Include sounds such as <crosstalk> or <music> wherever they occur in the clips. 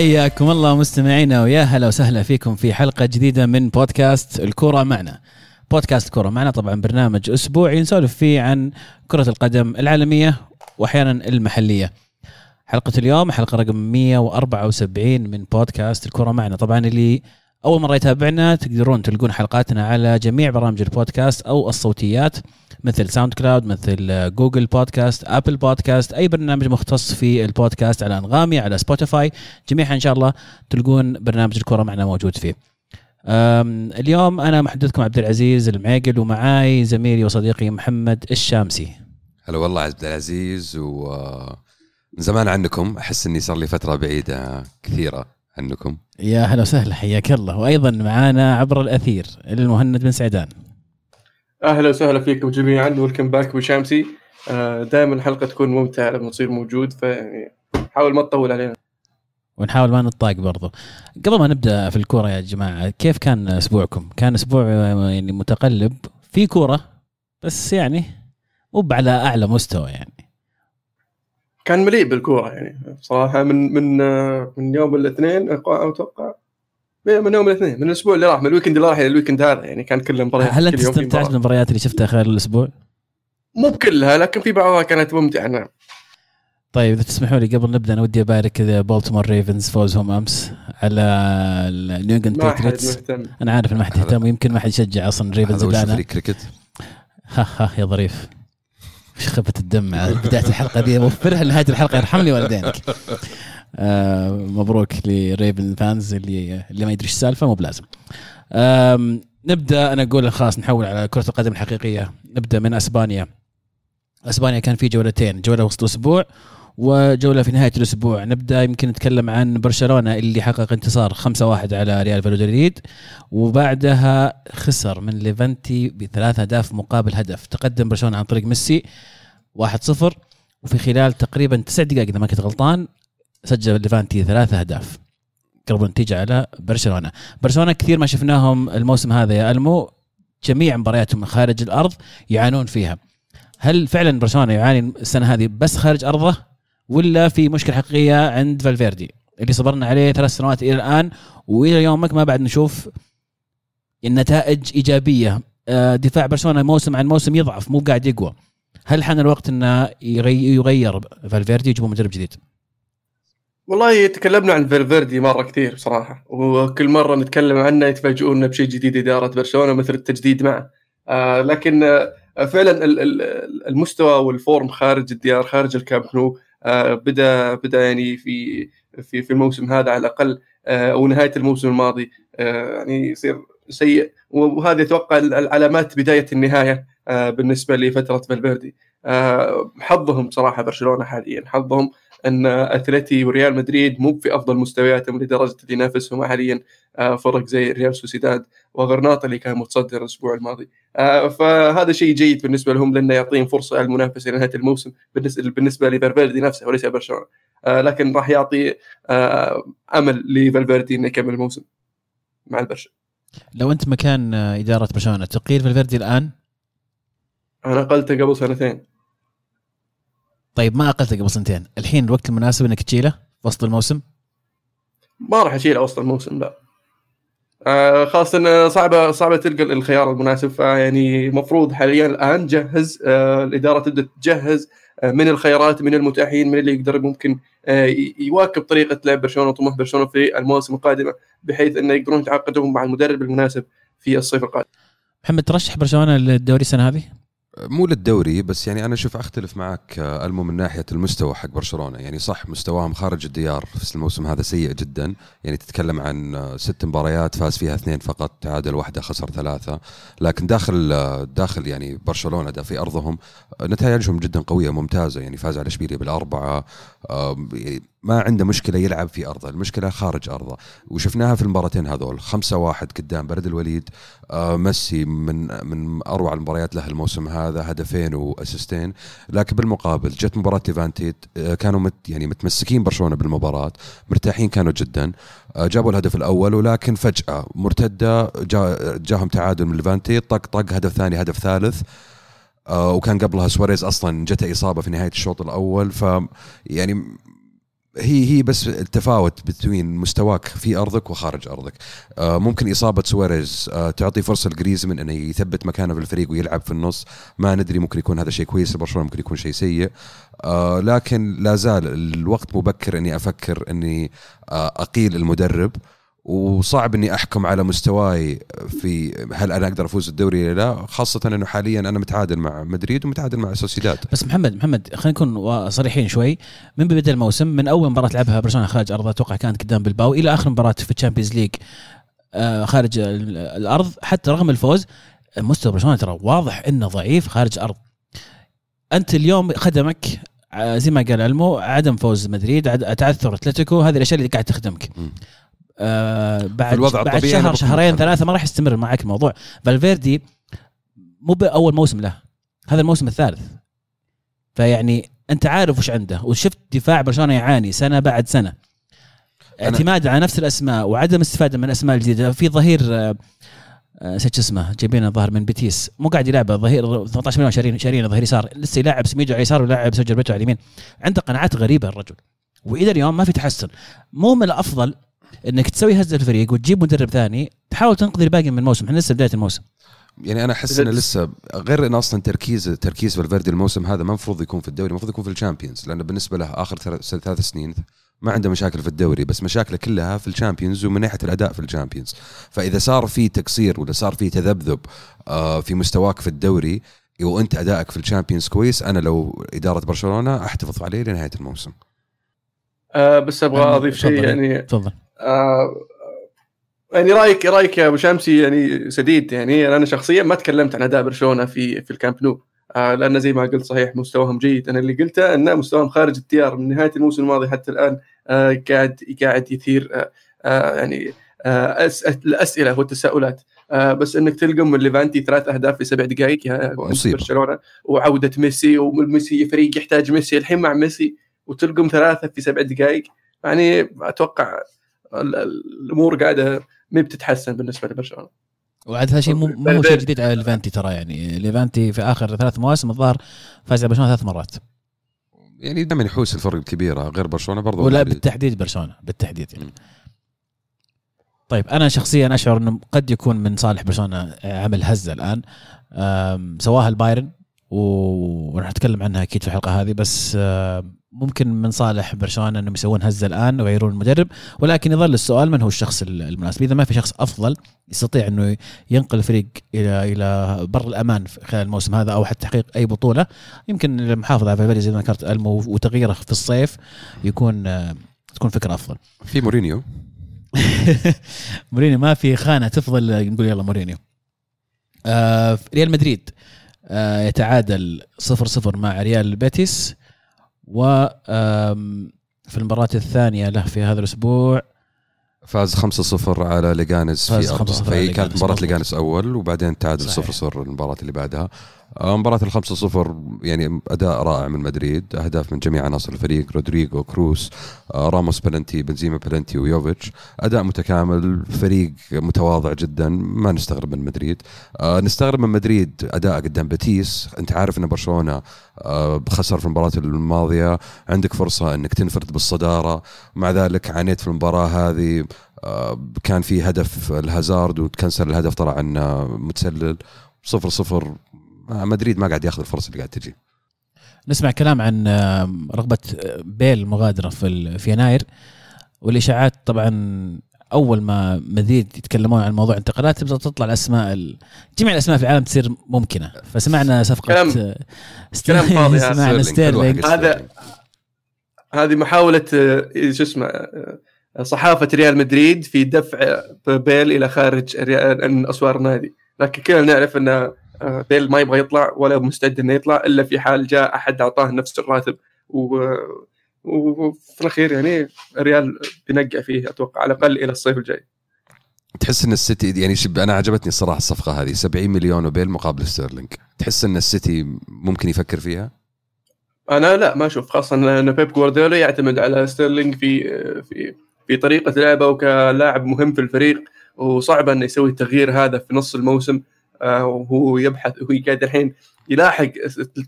حياكم الله مستمعينا ويا هلا وسهلا فيكم في حلقة جديدة من بودكاست الكورة معنا. بودكاست الكوره معنا طبعا برنامج أسبوعي نسولف فيه عن كرة القدم العالمية واحيانا المحلية. حلقة اليوم حلقة رقم 174 من بودكاست الكورة معنا طبعا اللي أول مرة يتابعنا تقدرون تلقون حلقاتنا على جميع برامج البودكاست أو الصوتيات مثل SoundCloud مثل Google Podcast Apple Podcast أي برنامج مختص في البودكاست على أنغامي على Spotify. جميعها إن شاء الله تلقون برنامج الكره معنا موجود فيه. اليوم أنا محدثكم عبد العزيز المعيقل ومعاي زميلي وصديقي محمد الشامسي. هلا والله عبد العزيز و من زمان عنكم أحس إني صار لي فترة بعيدة كثيرة. عنكم يا هلا وسهلا حياك الله. وأيضا معانا عبر الأثير المهند بن سعدان. أهلا وسهلا فيكم جميعا. ويلكم باك بشامسي دائما الحلقة تكون ممتعة لما تصير موجود فيعني حاول ما تطول علينا. ونحاول ما نطاق برضو. قبل ما نبدأ في الكورة يا جماعة كيف كان أسبوعكم؟ كان أسبوع يعني متقلب. في كورة بس يعني مو على أعلى مستوى يعني. كان مليء بالكورة يعني. بصراحه من من من يوم الاثنين أتوقع من يوم الاثنين من الأسبوع اللي راح من ال weekend اللي راح إلى ال weekend هذا يعني. كان كله مباريات هل أنت استمتعت بالمباريات اللي شفتها خلال الأسبوع؟ مو بكلها لكن في بعضها كانت ممتعة نعم. طيب إذا تسمحوا لي قبل نبدأ أنا ودي أبارك بولتمور ريفنز فوزهم أمس على نيو انجلاند باتريتس أنا عارف إن ما حد يهتم ويمكن ما حد يشجع أصلا ريفنز الا أنا كريكت ها ها يا ظريف. وش خفة الدم على بداية الحلقة دي. وفرها لنهاية الحلقة. يرحمني والدينك. آه مبروك ل Ravens fans اللي اللي ما يدري إيش السالفة مو بلازم. نبدأ. أنا أقول خلاص نحول على كرة القدم الحقيقية. نبدأ من أسبانيا. أسبانيا كان في جولتين. جولة وسط الأسبوع وجولة في نهاية الأسبوع. نبدأ يمكن نتكلم عن برشلونة اللي حقق انتصار 5-1 على ريال فالودوليد وبعدها خسر من ليفانتي بثلاث أهداف مقابل هدف. تقدم برشلونة عن طريق ميسي 1-0 وفي خلال تقريبا تسع دقائق إذا ما كنت غلطان سجل ليفانتي ثلاث أهداف. قربوا النتيجة على برشلونة. برشلونة كثير ما شفناهم الموسم هذا يا ألمو. جميع مبارياتهم خارج الأرض يعانون فيها. هل فعلا برشلونة يعاني السنة هذه بس خارج أرضه؟ ولا في مشكلة حقيقية عند فالفيردي اللي صبرنا عليه ثلاث سنوات إلى الآن وإلى يومك ما بعد نشوف النتائج إيجابية. دفاع برشلونة موسم عن موسم يضعف مو قاعد يقوى. هل حان الوقت إنه يغير فالفيردي يجيبوا مدرب جديد؟ والله تكلمنا عن فالفيردي مرة كثير بصراحة وكل مرة نتكلم عنه يتفاجئونا بشيء جديد إدارة برشلونة مثل التجديد معه. آه لكن آه فعلا المستوى وال form خارج الديار خارج الكامب نو آه بدا بدا يعني في في في الموسم هذا على الأقل آه أو نهاية الموسم الماضي آه يعني يصير سيء. وهذه أتوقع العلامات بداية النهاية آه بالنسبة لفترة فالفيردي. آه حظهم صراحة برشلونة حاليا حظهم أن أتلتي وريال مدريد مو في أفضل مستوياتهم لدرجة اللي ينافسهم حاليا فرق زي ريال سوسيداد وغرناطة اللي كان متصدر الأسبوع الماضي. فهذا شيء جيد بالنسبة لهم لأنه يعطيهم فرصة المنافسة إلى نهاية الموسم بالنسبة لفالفيردي نفسه وليس برشلونة. لكن راح يعطي أمل لفالفيردي إنه يكمل الموسم مع البرشا لو أنت مكان إدارة برشلونة تقيل فالفيردي الآن؟ أنا اقلته قبل سنتين. طيب ما اقلته قبل سنتين الحين الوقت المناسب إنك تشيله وسط الموسم ما راح أشيله وسط الموسم لا آه خاصة انه صعبة صعبة تلقى الخيار المناسب فيعني المفروض حاليا الآن جهز آه الإدارة تبدأ تجهز آه من الخيارات من المتاحين من اللي يقدر ممكن آه يواكب طريقة لعب برشلونة وطموح برشلونة في المواسم القادمة بحيث إنه يقدرون يتعاقدون مع المدرب المناسب في الصيف القادم. محمد ترشح برشلونة للدوري السنة هذه؟ مو للدوري بس يعني أنا أشوف أختلف معك ألمو من ناحية المستوى حق برشلونة. يعني صح مستواهم خارج الديار في الموسم هذا سيء جدا. يعني تتكلم عن ست مباريات فاز فيها اثنين فقط تعادل واحدة خسر ثلاثة. لكن داخل داخل يعني برشلونة ده في ارضهم نتائجهم جدا قوية ممتازة. يعني فاز على اشبيليه بالأربعة ما عنده مشكلة يلعب في أرضه المشكلة خارج أرضه. وشفناها في المباراتين هذول خمسة واحد قدام بلد الوليد آه ميسي من من أروع المباريات له الموسم هذا هدفين و assist ين. لكن بالمقابل جت مباراة ليفانتي آه كانوا مت يعني متمسكين برشلونة بالمباراة مرتاحين كانوا جدا. آه جابوا الهدف الأول ولكن فجأة مرتدة جا جاهم تعادل من ليفانتي طق طق هدف ثاني هدف ثالث. آه وكان قبلها سواريز أصلا جته إصابة في نهاية الشوط الأول. ف يعني هي هي بس التفاوت بين مستواك في أرضك وخارج أرضك. آه ممكن إصابة سواريز آه تعطي فرصة لجريزمان إنه يثبت مكانه في الفريق ويلعب في النص. ما ندري ممكن يكون هذا شيء كويس لبرشلونه ممكن يكون شيء سيء. آه لكن لا زال الوقت مبكر إني أفكر إني أقيل المدرب. وصعب إني أحكم على مستواي في هل أنا أقدر أفوز الدوري ولا لا خاصة إنه حاليا أنا متعادل مع مدريد ومتعادل مع سوسيداد. بس محمد محمد خلينا نكون صريحين شوي. من بدا الموسم من أول مباراة لعبها برشلونة خارج ارضه أتوقع كانت قدام بالباو إلى آخر مباراة في الشامبيونز ليج آه، خارج الأرض حتى رغم الفوز مستوى برشلونة ترى واضح إنه ضعيف خارج أرض. أنت اليوم خدمك آه، زي ما قال ألمو عدم فوز مدريد تعثر أتلتيكو هذه الأشياء اللي قاعد تخدمك. آه بعد الوضع بعد شهر شهرين ثلاثة ما راح يستمر معك الموضوع. فالفيردي مو باول موسم له. هذا الموسم الثالث. فيعني أنت عارف وش عنده وشفت دفاع برشلونة يعاني سنة بعد سنة. اعتماد على نفس الأسماء وعدم الاستفاده من الاسماء الجديدة. في ظهير آه، آه، نسيت اسمه جايبينه الظهير من بيتيس. مو قاعد يلعب ظهير 18 مليون شارين شارين ظهير يسار. لسه يلعب سميدو على اليسار ويلعب سيرجي روبيرتو على اليمين. عنده قناعات غريبة الرجل. وإلى اليوم ما في تحسن. مو من الأفضل إنك تسوي هزة الفريق وتجيب مدرب ثاني تحاول تنقذ الباقي من الموسم. إحنا لسه بداية الموسم. يعني أنا أحس انه لسه غير انه أصلا تركيز تركيز فالفيردي الموسم هذا ما المفروض يكون في الدوري المفروض يكون في الشامبيونز لأنه بالنسبة له آخر ثلاث سنين ما عنده مشاكل في الدوري بس مشاكله كلها في الشامبيونز ومن ناحية الأداء في الشامبيونز. فإذا صار في تقصير ولا صار في تذبذب آه، في مستواك في الدوري وأنت أدائك في الشامبيونز كويس أنا لو إدارة برشلونة أحتفظ عليه لنهاية الموسم. أه بس أبغى أضيف شيء يعني. تفضل. آه يعني رايك رأيك يا أبو شمسي يعني سديد يعني أنا شخصيا ما تكلمت عن أداء برشلونة في في الكامب نو آه لأن زي ما قلت صحيح مستواهم جيد. أنا اللي قلته إن مستواهم خارج الديار من نهاية الموسم الماضي حتى الآن آه قاعد قاعد يثير آه آه يعني آه الأسئلة والتساؤلات. آه بس إنك تلقم من ليفانتي ثلاث أهداف في سبع دقائق يا برشلونة وعودة ميسي وميسي فريق يحتاج ميسي الحين مع ميسي وتلقم ثلاثة في سبع دقائق يعني أتوقع الأمور قاعدة ما بتتحسن بالنسبة لبرشلونة. وعاد هذا شيء مو مو شيء جديد على ليفانتي ترى يعني. ليفانتي في آخر ثلاث مواسم الظاهر فاز على برشلونة ثلاث مرات. يعني دائما يحوس الفرق الكبيره غير برشلونة برضه ولا بالتحديد برشلونة بالتحديد يعني. طيب أنا شخصيا أشعر إنه قد يكون من صالح برشلونة عمل هزه الآن. سواها البايرن وراح نتكلم عنها أكيد في الحلقة هذه بس ممكن من صالح برشلونه انهم يسوون هزة الآن ويغيرون المدرب ولكن يظل السؤال من هو الشخص المناسب؟ إذا ما في شخص أفضل يستطيع إنه ينقل الفريق إلى إلى بر الأمان خلال الموسم هذا أو حتى تحقيق أي بطولة يمكن المحافظه على فالفيردي زي ما ذكرت ألمو وتغييره في الصيف يكون تكون فكرة أفضل. في مورينيو. <laughs> مورينيو ما في خانة تفضل نقول يلا مورينيو. آه ريال مدريد آه يتعادل 0-0 مع ريال بيتيس. و في المباراة الثانية له في هذا الأسبوع. فاز 5-0 على ليجانز في أرضه. فهي كانت مباراة ليجانز أول وبعدين تعادل 0-0 المباراة اللي بعدها. مباراة الخمسة صفر يعني أداء رائع من مدريد أهداف من جميع عناصر الفريق رودريجو كروس آه، راموس بلنتي بنزيما بلنتي ويوفيتش. أداء متكامل فريق متواضع جدا ما نستغرب من مدريد. آه، نستغرب من مدريد أداء قدام بتيس أنت عارف أن برشلونة خسر في المباراة الماضية. عندك فرصة أنك تنفرد بالصدارة. مع ذلك عانيت في المباراة هذه. كان في هدف الهازارد وتكنسل الهدف طلع عنه متسلل. صفر صفر مدريد ما قاعد ياخذ الفرص اللي قاعد تجي. نسمع كلام عن رغبة بيل المغادره في في يناير والإشاعات طبعا أول ما مدريد يتكلمون عن موضوع انتقالات تبدأ تطلع الأسماء جميع الأسماء في العالم تصير ممكنة. فسمعنا صفقة كلام كلام فاضي <laughs> سمعنا ستيرلينج هذا هذه محاولة آه، شو اسمه آه، صحافة ريال مدريد في دفع بيل إلى خارج أسوار النادي. لكن كلنا نعرف إن آه، بيل ما يبغى يطلع ولا مستعد إنه يطلع إلا في حال جاء أحد أعطاه نفس الراتب. و... وفي الأخير يعني الريال بينقع فيه أتوقع على الأقل إلى الصيف الجاي. تحس إن السيتي يعني شب أنا عجبتني الصراحه الصفقة هذه. 70 مليون وبيل مقابل ستيرلينج. تحس إن السيتي ممكن يفكر فيها؟ أنا لا ما أشوف خاصة إن بيب جوارديولا يعتمد على ستيرلينج في في في طريقة لعبه وكلاعب مهم في الفريق. وصعب إنه يسوي التغيير هذا في نص الموسم. وهو يبحث وهو قاعد الحين يلاحق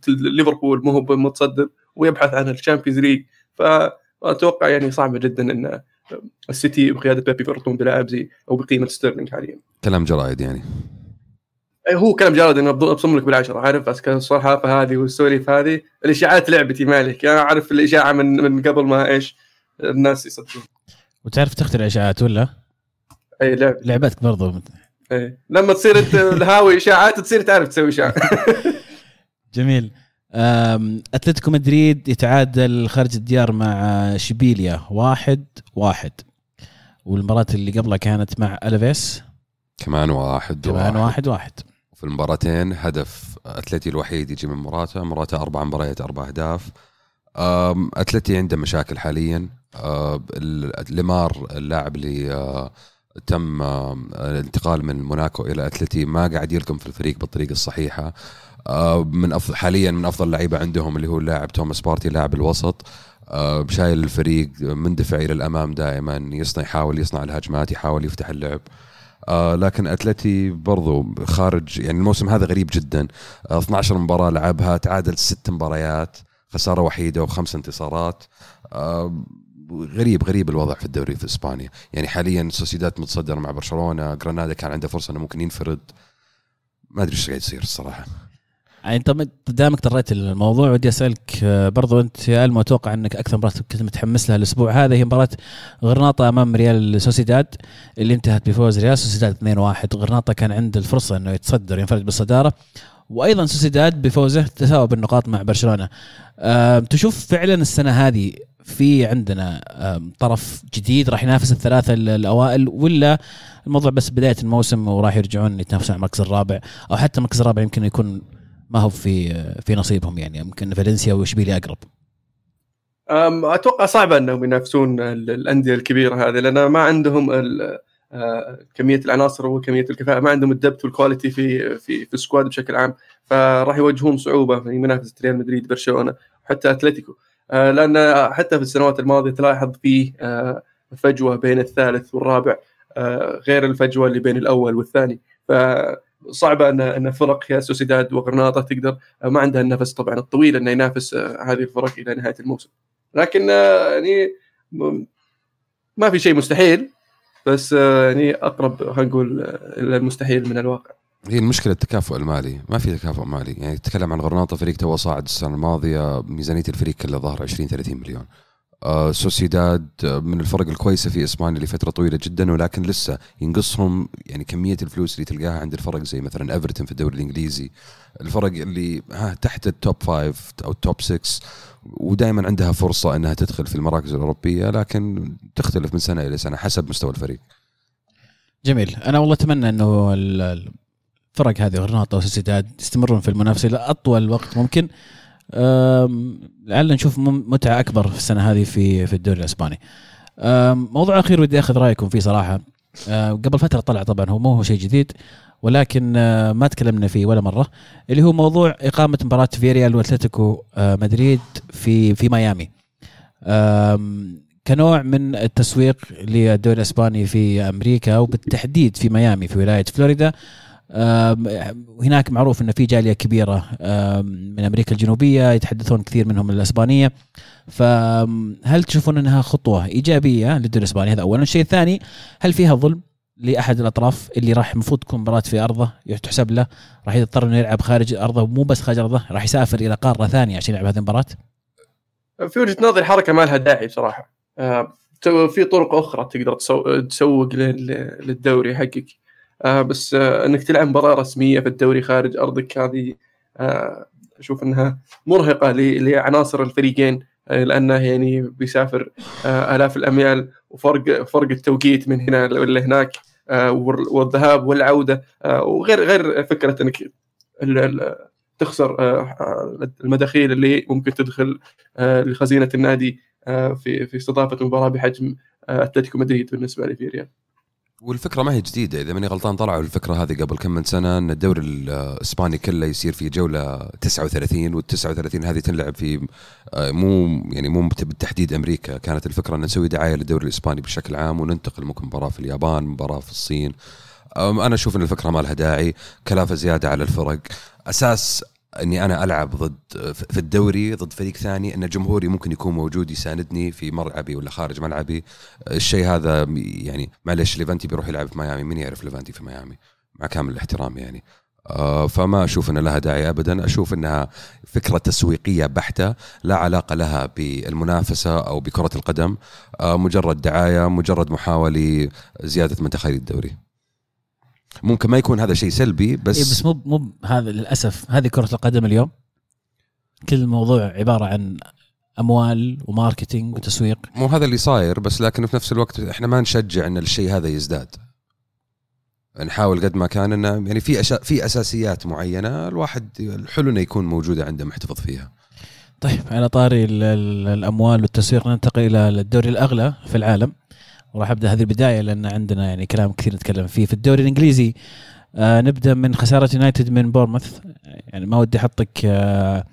ليفربول مو هو متصدر ويبحث عن الشامبيونز ليج. ف أتوقع يعني صعبه جدا إن السيتي بقيادة بيب يفرطون بلاعب زي أو بقيمة ستيرلينج حاليا. كلام جرايد يعني. هو كلام جارد إنه أبصم لك بالعشرة عارف؟ بس الصحافه هذه والسواليف هذه الإشاعات لعبتي مالك. أنا يعني أعرف الإشاعة من من قبل ما إيش الناس يصدقون. وتعرف تخترع إشاعات ولا؟ أي لعب. لعبتك برضو. اي لما تصير أنت <laughs> هاوي إشاعات تصير تعرف تسوي إشاعة. <laughs> جميل. أتلتيكو مدريد يتعادل خارج الديار مع شبيليا واحد واحد. والمباراة اللي قبلها كانت مع الفيس كمان واحد كمان واحد. واحد في المباراتين هدف أتلتي الوحيد يجي من مراته. مراته أربع مباريات أربع أهداف. أتلتي عنده مشاكل حاليا. ليمار اللاعب اللي آه، تم الانتقال من موناكو إلى أتلتي. ما قاعد يلقم في الفريق بالطريقة الصحيحة. من افضل حاليا من أفضل اللعيبه عندهم اللي هو اللاعب توماس بارتي لاعب الوسط. شايل الفريق مندفع إلى الأمام دائما يصنع يحاول يصنع الهجمات يحاول يفتح اللعب. آه لكن أتلتي برضو خارج يعني الموسم هذا غريب جدا. آه 12 مباراة لعبها تعادل ست مباريات خسارة وحيدة وخمس انتصارات. آه غريب غريب الوضع في الدوري في اسبانيا يعني حاليا سوسيداد متصدر مع برشلونة جرانادا كان عنده فرصة إنه ممكن ينفرد. ما أدري إيش قاعد يصير الصراحة. يعني أنت دامك طريت الموضوع ودي أسألك آه، برضو أنت يا ألم أتوقع إنك أكثر مباراة كنت متحمس لها الأسبوع هذا هي مباراة غرناطة أمام ريال سوسيداد اللي انتهت بفوز ريال سوسيداد 2-1 غرناطة كان عنده الفرصة إنه يتصدر ينفرد بالصدارة. وأيضا سوسيداد بفوزه تساوى بالنقاط مع برشلونة. تشوف فعلا السنة هذه في عندنا طرف جديد راح ينافس الثلاثة الأوائل ولا الموضوع بس بداية الموسم وراح يرجعون يتنافسون على المركز الرابع أو حتى المركز الرابع يمكن يكون ما هو في في نصيبهم يعني يمكن فالنسيا وإشبيليا أقرب. أتوقع صعب إنهم ينافسون الأندية الكبيرة هذه لأن ما عندهم آه، كمية العناصر وكميه الكفاءة. ما عندهم ال depth وال quality في في في ال squad بشكل عام. فراح يواجهون صعوبة في منافسة ريال مدريد برشلونة وحتى أتلتيكو. آه، لأن حتى في السنوات الماضية تلاحظ في آه، فجوة بين الثالث والرابع غير الفجوة اللي بين الأول والثاني. ف صعبه أن أن فرق زي سوسيداد وغرناطة تقدر. ما عندها النفس طبعا الطويل إنه ينافس هذه الفرق إلى نهاية الموسم. لكن يعني ما في شيء مستحيل. بس يعني أقرب خلينا نقول إلى المستحيل من الواقع. هي المشكلة التكافؤ المالي ما في تكافؤ مالي. يعني تتكلم عن غرناطة فريق توه صاعد السنة الماضية ميزانية الفريق كلها ظهر 20 30 مليون. آه سوسيداد آه، من الفرق الكويسة في إسبانيا لفترة طويلة جدا ولكن لسه ينقصهم يعني كمية الفلوس اللي تلقاها عند الفرق زي مثلا ايفرتون في الدوري الإنجليزي. الفرق اللي ها تحت ال top five أو ال top 6 ودائما عندها فرصة إنها تدخل في المراكز الأوروبية لكن تختلف من سنة إلى سنة حسب مستوى الفريق. جميل. أنا والله أتمنى إنه الفرق هذه غرناطة وسوسيداد يستمرون في المنافسة لاطول وقت ممكن. لعل نشوف متعة أكبر في السنة هذه في في الدوري الإسباني. موضوع أخير ودي أخذ رأيكم فيه صراحة قبل فترة طلع طبعا هو مو هو شيء جديد ولكن ما تكلمنا فيه ولا مرة اللي هو موضوع إقامة مباراة فياريال وأتلتيكو مدريد في في ميامي. كنوع من التسويق للدوري الإسباني في أمريكا وبالتحديد في ميامي في ولاية فلوريدا وهناك معروف انه في جالية كبيرة من أمريكا الجنوبية يتحدثون كثير منهم الإسبانية. فهل تشوفون إنها خطوة إيجابية للدوري الاسباني هذا اولا. الشيء الثاني هل فيها ظلم لأحد الأطراف اللي راح المفروض تكون مباراه في أرضه تحسب له راح يضطر إنه يلعب خارج أرضه ومو بس خارج أرضه راح يسافر إلى قارة ثانية عشان يلعب هذه المباراة؟ في وجهة نظري الحركة ما لها داعي بصراحة. في طرق أخرى تقدر تسوق للدوري حقك آه بس آه إنك تلعب مباراة رسمية في الدوري خارج أرضك هذه آه أشوف إنها مرهقة لعناصر الفريقين آه لأنه يعني بيسافر آه آلاف الأميال وفرق فرق التوقيت من هنا ولا هناك آه والذهاب والعودة وغير غير فكرة إنك تخسر المداخيل اللي ممكن تدخل لخزينة النادي في في استضافة مباراة بحجم أتلتيكو مدريد بالنسبة لي في ريال. والفكرة ما هي جديدة. إذا ماني غلطان طلعوا الفكرة هذه قبل كم من سنة إن الدوري الإسباني كله يصير في جولة 39 وال 39 هذه تنلعب في آه، مو يعني مو بالتحديد أمريكا. كانت الفكرة ان نسوي دعاية للدوري الإسباني بشكل عام وننتقل ممكن مباراة في اليابان مباراة في الصين. أنا أشوف إن الفكرة ما لها داعي. كلافة زيادة على الفرق. أساس إني أنا ألعب ضد في الدوري ضد فريق ثاني إن جمهوري ممكن يكون موجود يساندني في ملعبي ولا خارج ملعبي. الشيء هذا يعني معلش ليفانتي بيروح يلعب في ميامي مين يعرف ليفانتي في ميامي؟ مع كامل الاحترام يعني. آه، فما أشوف إن لها داعي ابدا. أشوف إنها فكرة تسويقية بحتة لا علاقة لها بالمنافسة أو بكرة القدم. آه، مجرد دعاية مجرد محاولة زيادة من تخيل الدوري. ممكن ما يكون هذا شيء سلبي بس إيه بس مو مو هذا للأسف هذه كرة القدم اليوم. كل الموضوع عبارة عن أموال وماركتينج وتسويق. مو هذا اللي صاير بس لكن في نفس الوقت إحنا ما نشجع إن الشيء هذا يزداد. نحاول قد ما كان إنه يعني في أشا في أساسيات معينة الواحد الحلو إنه يكون موجودة عنده محتفظ فيها. طيب على طاري الأموال والتسويق ننتقل إلى الدوري الأغلى في العالم. وراح أبدأ هذه البداية لأن عندنا يعني كلام كثير نتكلم فيه. في الدوري الإنجليزي آه نبدأ من خسارة يونايتد من بورموث. يعني ما ودي أحطك آه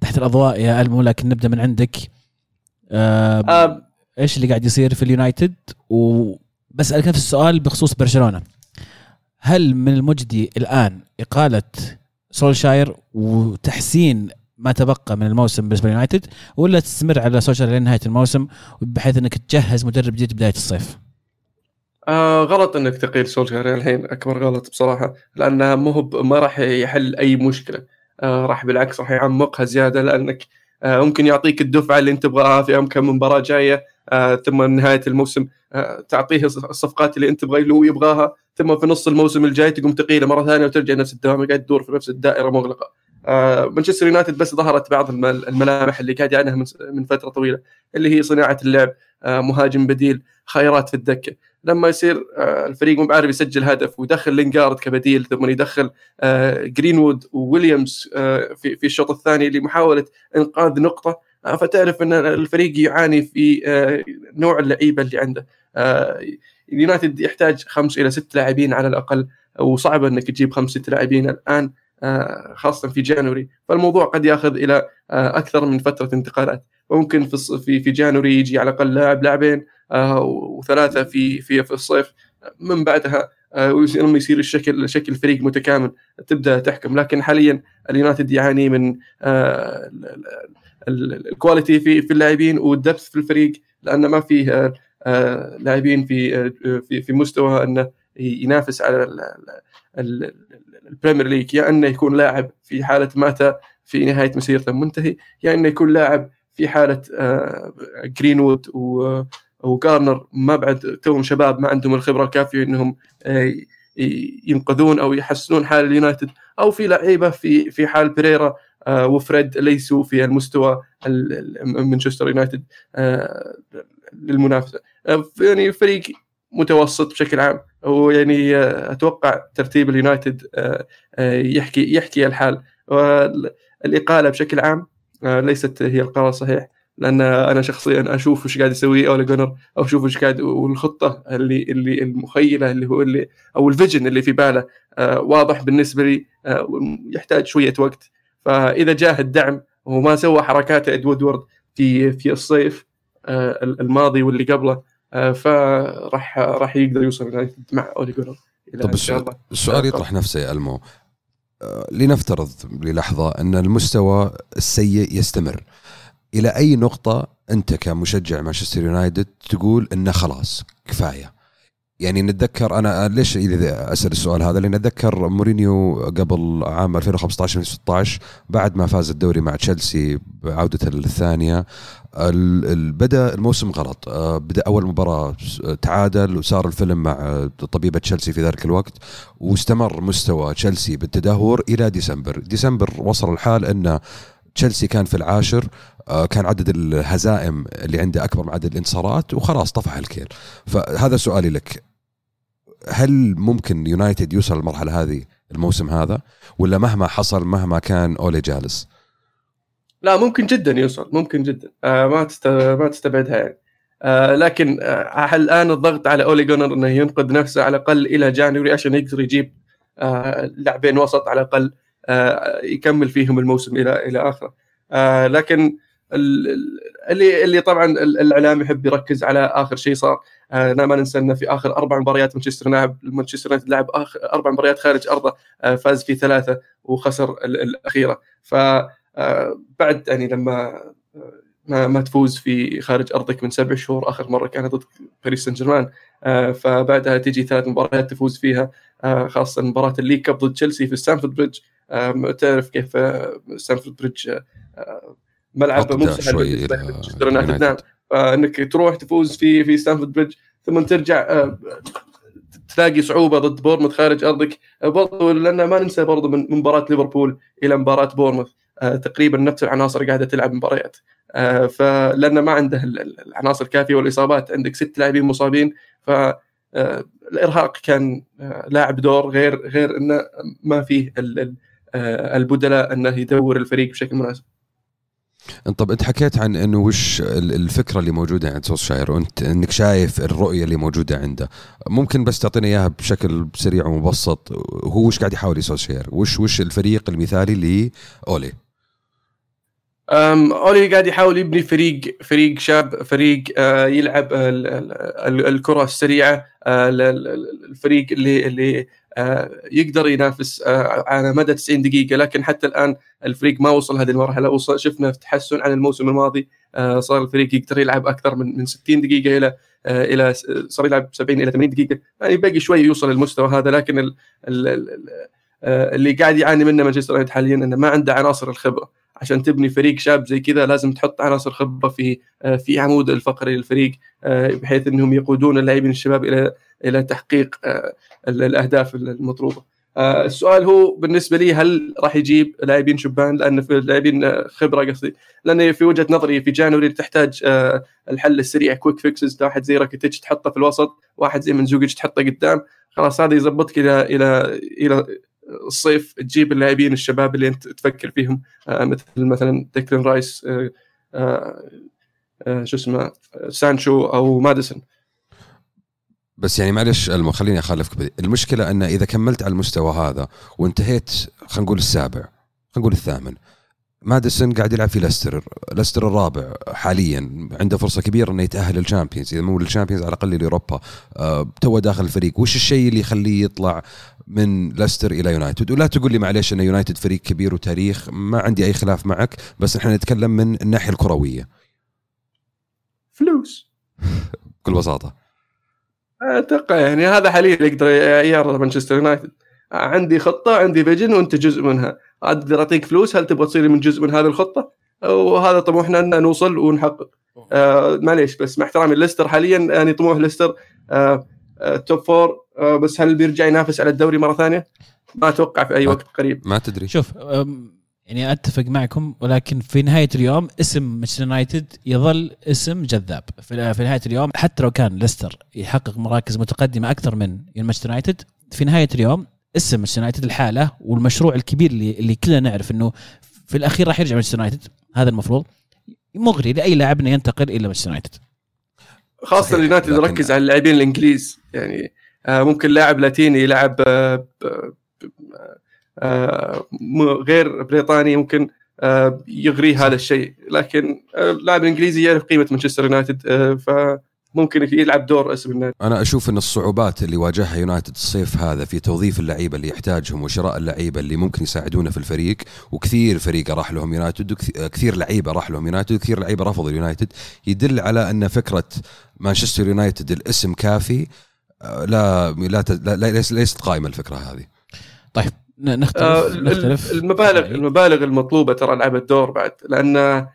تحت الأضواء يا ألمو لكن نبدأ من عندك. آه آه إيش اللي قاعد يصير في اليونايتد؟ وبسالك نفس السؤال بخصوص برشلونة. هل من المجدي الآن إقالة سولشاير وتحسين ما تبقى من الموسم بالنسبة لليونايتد ولا تستمر على سولشاير لنهايه الموسم بحيث إنك تجهز مدرب جديد بداية الصيف؟ آه غلط إنك تقيل سولشاير الحين أكبر غلط بصراحة لأنه مو ما راح يحل أي مشكلة آه راح بالعكس راح يعمقها زيادة لأنك آه ممكن يعطيك الدفعة اللي أنت تبغاها في كم مباراة جاية آه ثم نهاية الموسم آه تعطيه الصفقات اللي أنت تبغى هو يبغاها ثم في نص الموسم الجاي تقوم تقيله مرة ثانية وترجع نفس الدوام قاعد تدور في نفس الدائرة مغلقة مانشستر يونايتد بس ظهرت بعض الملامح اللي قاعد يعانيها من فترة طويلة اللي هي صناعة اللعب آه مهاجم بديل خيارات في الدكه لما يصير آه الفريق مو عارف يسجل هدف ويدخل لينجارد كبديل ثم يدخل آه، جرينوود وويليامز آه، في في الشوط الثاني لمحاولة إنقاذ نقطة آه، فتعرف إن الفريق يعاني في نوع اللعيبة اللي عنده. اليونايتد يحتاج خمس إلى ست لاعبين على الأقل وصعب إنك تجيب خمس ست لاعبين. الآن آه، خاصة في January. فالموضوع قد ياخذ إلى آه، أكثر من فترة انتقالات. وممكن في في في January يجي على الأقل لاعب لاعبين آه، وثلاثة في في في الصيف. من بعدها لما يصير الشكل شكل فريق متكامل تبدأ تحكم. لكن حاليا اليونايتد يعاني من ال quality في في اللاعبين وال depth في الفريق لأن ما فيه لاعبين في في في مستوى أنه ينافس على البريمير ليج يا أنه يكون لاعب في حالة ماتا في نهاية مسيرته منتهي يا أنه يكون لاعب في حالة جرينوود وجارنر ما بعد توهم شباب ما عندهم الخبرة الكافية إنهم ينقذون أو يحسنون حال اليونايتد أو في لعيبة في في حال بريرا وفريد ليسوا في المستوى مانشستر يونايتد للمنافسة. يعني فريق متوسط بشكل عام. ويعني أتوقع ترتيب اليونايتد آه، آه، يحكي يحكي الحال. والإقالة بشكل عام آه، ليست هي القرار الصحيح لأن أنا شخصيا أشوف إيش قاعد يسوي أولي جونار أو أشوف إيش قاعد والخطة اللي اللي المخيلة اللي هو اللي أو ال vision اللي في باله واضح بالنسبة لي يحتاج شوية وقت. فإذا جاه الدعم وما سوى حركات إدوارد في في الصيف الماضي واللي قبله آه، فراح راح يقدر يوصل مع أولي جونر طب السؤال يطرح نفسه يا ألمو. آه، لنفترض للحظة أن المستوى السيء يستمر. إلى أي نقطة أنت كمشجع مانشستر يونايتد تقول إنه خلاص كفاية؟ يعني نتذكر أنا ليش اذا أسأل السؤال هذا؟ لأن أتذكر مورينيو قبل عام 2015 2016 بعد ما فاز الدوري مع تشيلسي بعودته الثانية بدأ الموسم غلط. آه، بدأ أول مباراة تعادل وصار الفيلم مع طبيبة تشيلسي في ذلك الوقت واستمر مستوى تشيلسي بالتدهور إلى ديسمبر. ديسمبر وصل الحال إن تشيلسي كان في العاشر آه، كان عدد الهزائم اللي عنده أكبر من عدد الانتصارات وخلاص طفح الكيل. فهذا سؤالي لك. هل ممكن يونايتد يوصل للمرحلة هذه الموسم هذا؟ ولا مهما حصل مهما كان أولي جالس؟ لا ممكن جدا يوصل ممكن جدا. آه ما. ما تستبعدها يعني. آه لكن آه الآن الضغط على أولي جونر إنه ينقذ نفسه على الأقل إلى جانوري عشان يقدر يجيب لاعبين وسط على الأقل يكمل فيهم الموسم إلى إلى آخره؟ لكن اللي اللي طبعا الإعلام يحب يركز على آخر شيء صار. آه ما ننسى إنه في آخر أربع مباريات مانشستر لعب مانشستر يونايتد لعب اخر أربع مباريات خارج أرضه آه فاز في ثلاثة وخسر الأخيرة. ف آه، بعد يعني لما ما, ما تفوز في خارج أرضك من سبع شهور آخر مرة كانت ضد باريس سان جيرمان فبعدها تجي ثلاث مباريات تفوز فيها خاصة مباراة الليج كاب ضد تشيلسي في ستانفورد بريدج. تعرف كيف ستانفورد بريدج ملعب مو سهل مانشستر يونايتد. نعم فانك تروح تفوز في في ستانفورد بريدج ثم ترجع آه تلاقي صعوبة ضد بورموث خارج أرضك. آه، برضو لأن ما ننسى برضو من مباراة ليفربول إلى مباراة بورموث تقريبا نفس العناصر قاعدة تلعب مباريات. فلان ما عنده العناصر الكافية والإصابات عندك ست لاعبين مصابين. ف الإرهاق كان لاعب دور غير غير إنه ما فيه البدلاء إنه يدور الفريق بشكل مناسب. طب أنت حكيت عن إنه وش الفكرة اللي موجودة عند سوسشاير وأنت إنك شايف الرؤية اللي موجودة عنده. ممكن بس تعطينا إياها بشكل سريع ومبسط. هو وش قاعد يحاول يسوي سوسشاير وش وش الفريق المثالي لاولي أولي قاعد يحاول يبني فريق فريق شاب فريق آه، يلعب الكرة السريعة آه، الفريق اللي اللي آه، يقدر ينافس على مدى 90 دقيقة. لكن حتى الآن الفريق ما وصل هذه المرحلة. وصل شفنا تحسن عن الموسم الماضي صار الفريق يقدر يلعب أكثر من من 60 دقيقة إلى إلى صار يلعب 70 إلى 80 دقيقة. يعني باقي شوي يوصل للمستوى هذا. لكن ال ال اللي قاعد يعاني منه مانشستر يونايتد حاليا إنه ما عنده عناصر الخبرة. عشان تبني فريق شاب زي كذا لازم تحط عناصر خبرة في آه، في عمود الفقري للفريق آه، بحيث إنهم يقودون اللاعبين الشباب إلى إلى تحقيق آه، الأهداف المطلوبة. السؤال هو بالنسبة لي هل راح يجيب لاعبين شبان؟ لأن في لاعبين خبرة قصدي. لأن في وجهة نظري في January تحتاج الحل السريع quick fixes واحد زي راكيتيتش تحطه في الوسط واحد زي ماندزوكيتش تحطه قدام. خلاص هذا يظبطك إلى إلى إلى الصيف تجيب اللاعبين الشباب اللي انت تفكر فيهم. آه، مثل مثلا ديكلين رايس آه، آه، شو اسمه سانشو أو ماديسون. بس يعني معلش خليني أخالفك بدي. المشكلة أن إذا كملت على المستوى هذا وانتهيت خلينا نقول السابع خلينا نقول الثامن ماديسون قاعد يلعب في ليستر. ليستر الرابع حاليا عنده فرصة كبيرة إنه يتأهل للشامبيونز. إذا مو للشامبيونز على الأقل لأوروبا آه تو داخل الفريق. وش الشيء اللي يخليه يطلع؟ من ليستر إلى يونايتد. ولا تقول لي معليش أن يونايتد فريق كبير وتاريخ ما عندي أي خلاف معك بس إحنا نتكلم من الناحية الكروية. فلوس. <laughs> بكل بساطة. أتوقع يعني هذا حاليا يقدر يعرض مانشستر يونايتد. عندي خطة عندي vision وأنت جزء منها. أقدر أعطيك فلوس هل تبغى تصير من جزء من هذه الخطة؟ وهذا طموحنا ان نوصل ونحقق. آه معليش بس مع احترامي ليستر حاليا يعني طموح ليستر آه آه top four آه بس هل بيرجع ينافس على الدوري مرة ثانية؟ ما أتوقع في أي وقت قريب. ما تدري. شوف يعني أتفق معكم ولكن في نهاية اليوم اسم مانشستر يونايتد يظل اسم جذاب. في, في نهاية اليوم حتى لو كان ليستر يحقق مراكز متقدمة أكثر من مانشستر يونايتد في نهاية اليوم اسم مانشستر يونايتد الحالة والمشروع الكبير اللي اللي كلنا نعرف إنه في الأخير راح يرجع مانشستر يونايتد. هذا المفروض. مغري لأي لاعب إنه ينتقل إلى مانشستر يونايتد خاصة اليونايتد يركز على اللاعبين الإنجليز. يعني آه، ممكن لاعب لاتيني يلعب آه، آه، غير بريطاني ممكن يغريه هذا الشيء. لكن اللاعب الإنجليزي يعرف قيمة مانشستر يونايتد ف ممكن يلعب دور اسم النادي أنا أشوف إن الصعوبات اللي واجهها يونايتد الصيف هذا في توظيف اللعيبة اللي يحتاجهم وشراء اللعيبة اللي ممكن يساعدونه في الفريق وكثير فريق راح لهم يونايتد وكثير لعيبة راح لهم يونايتد وكثير لعيبة رفضوا اليونايتد. يدل على إن فكرة مانشستر يونايتد الاسم كافي آه، لا لا, لا ليست قائمة الفكرة هذه. طيب نختلف, آه نختلف. المبالغ المبالغ المطلوبة ترى لعبت دور بعد لأن آه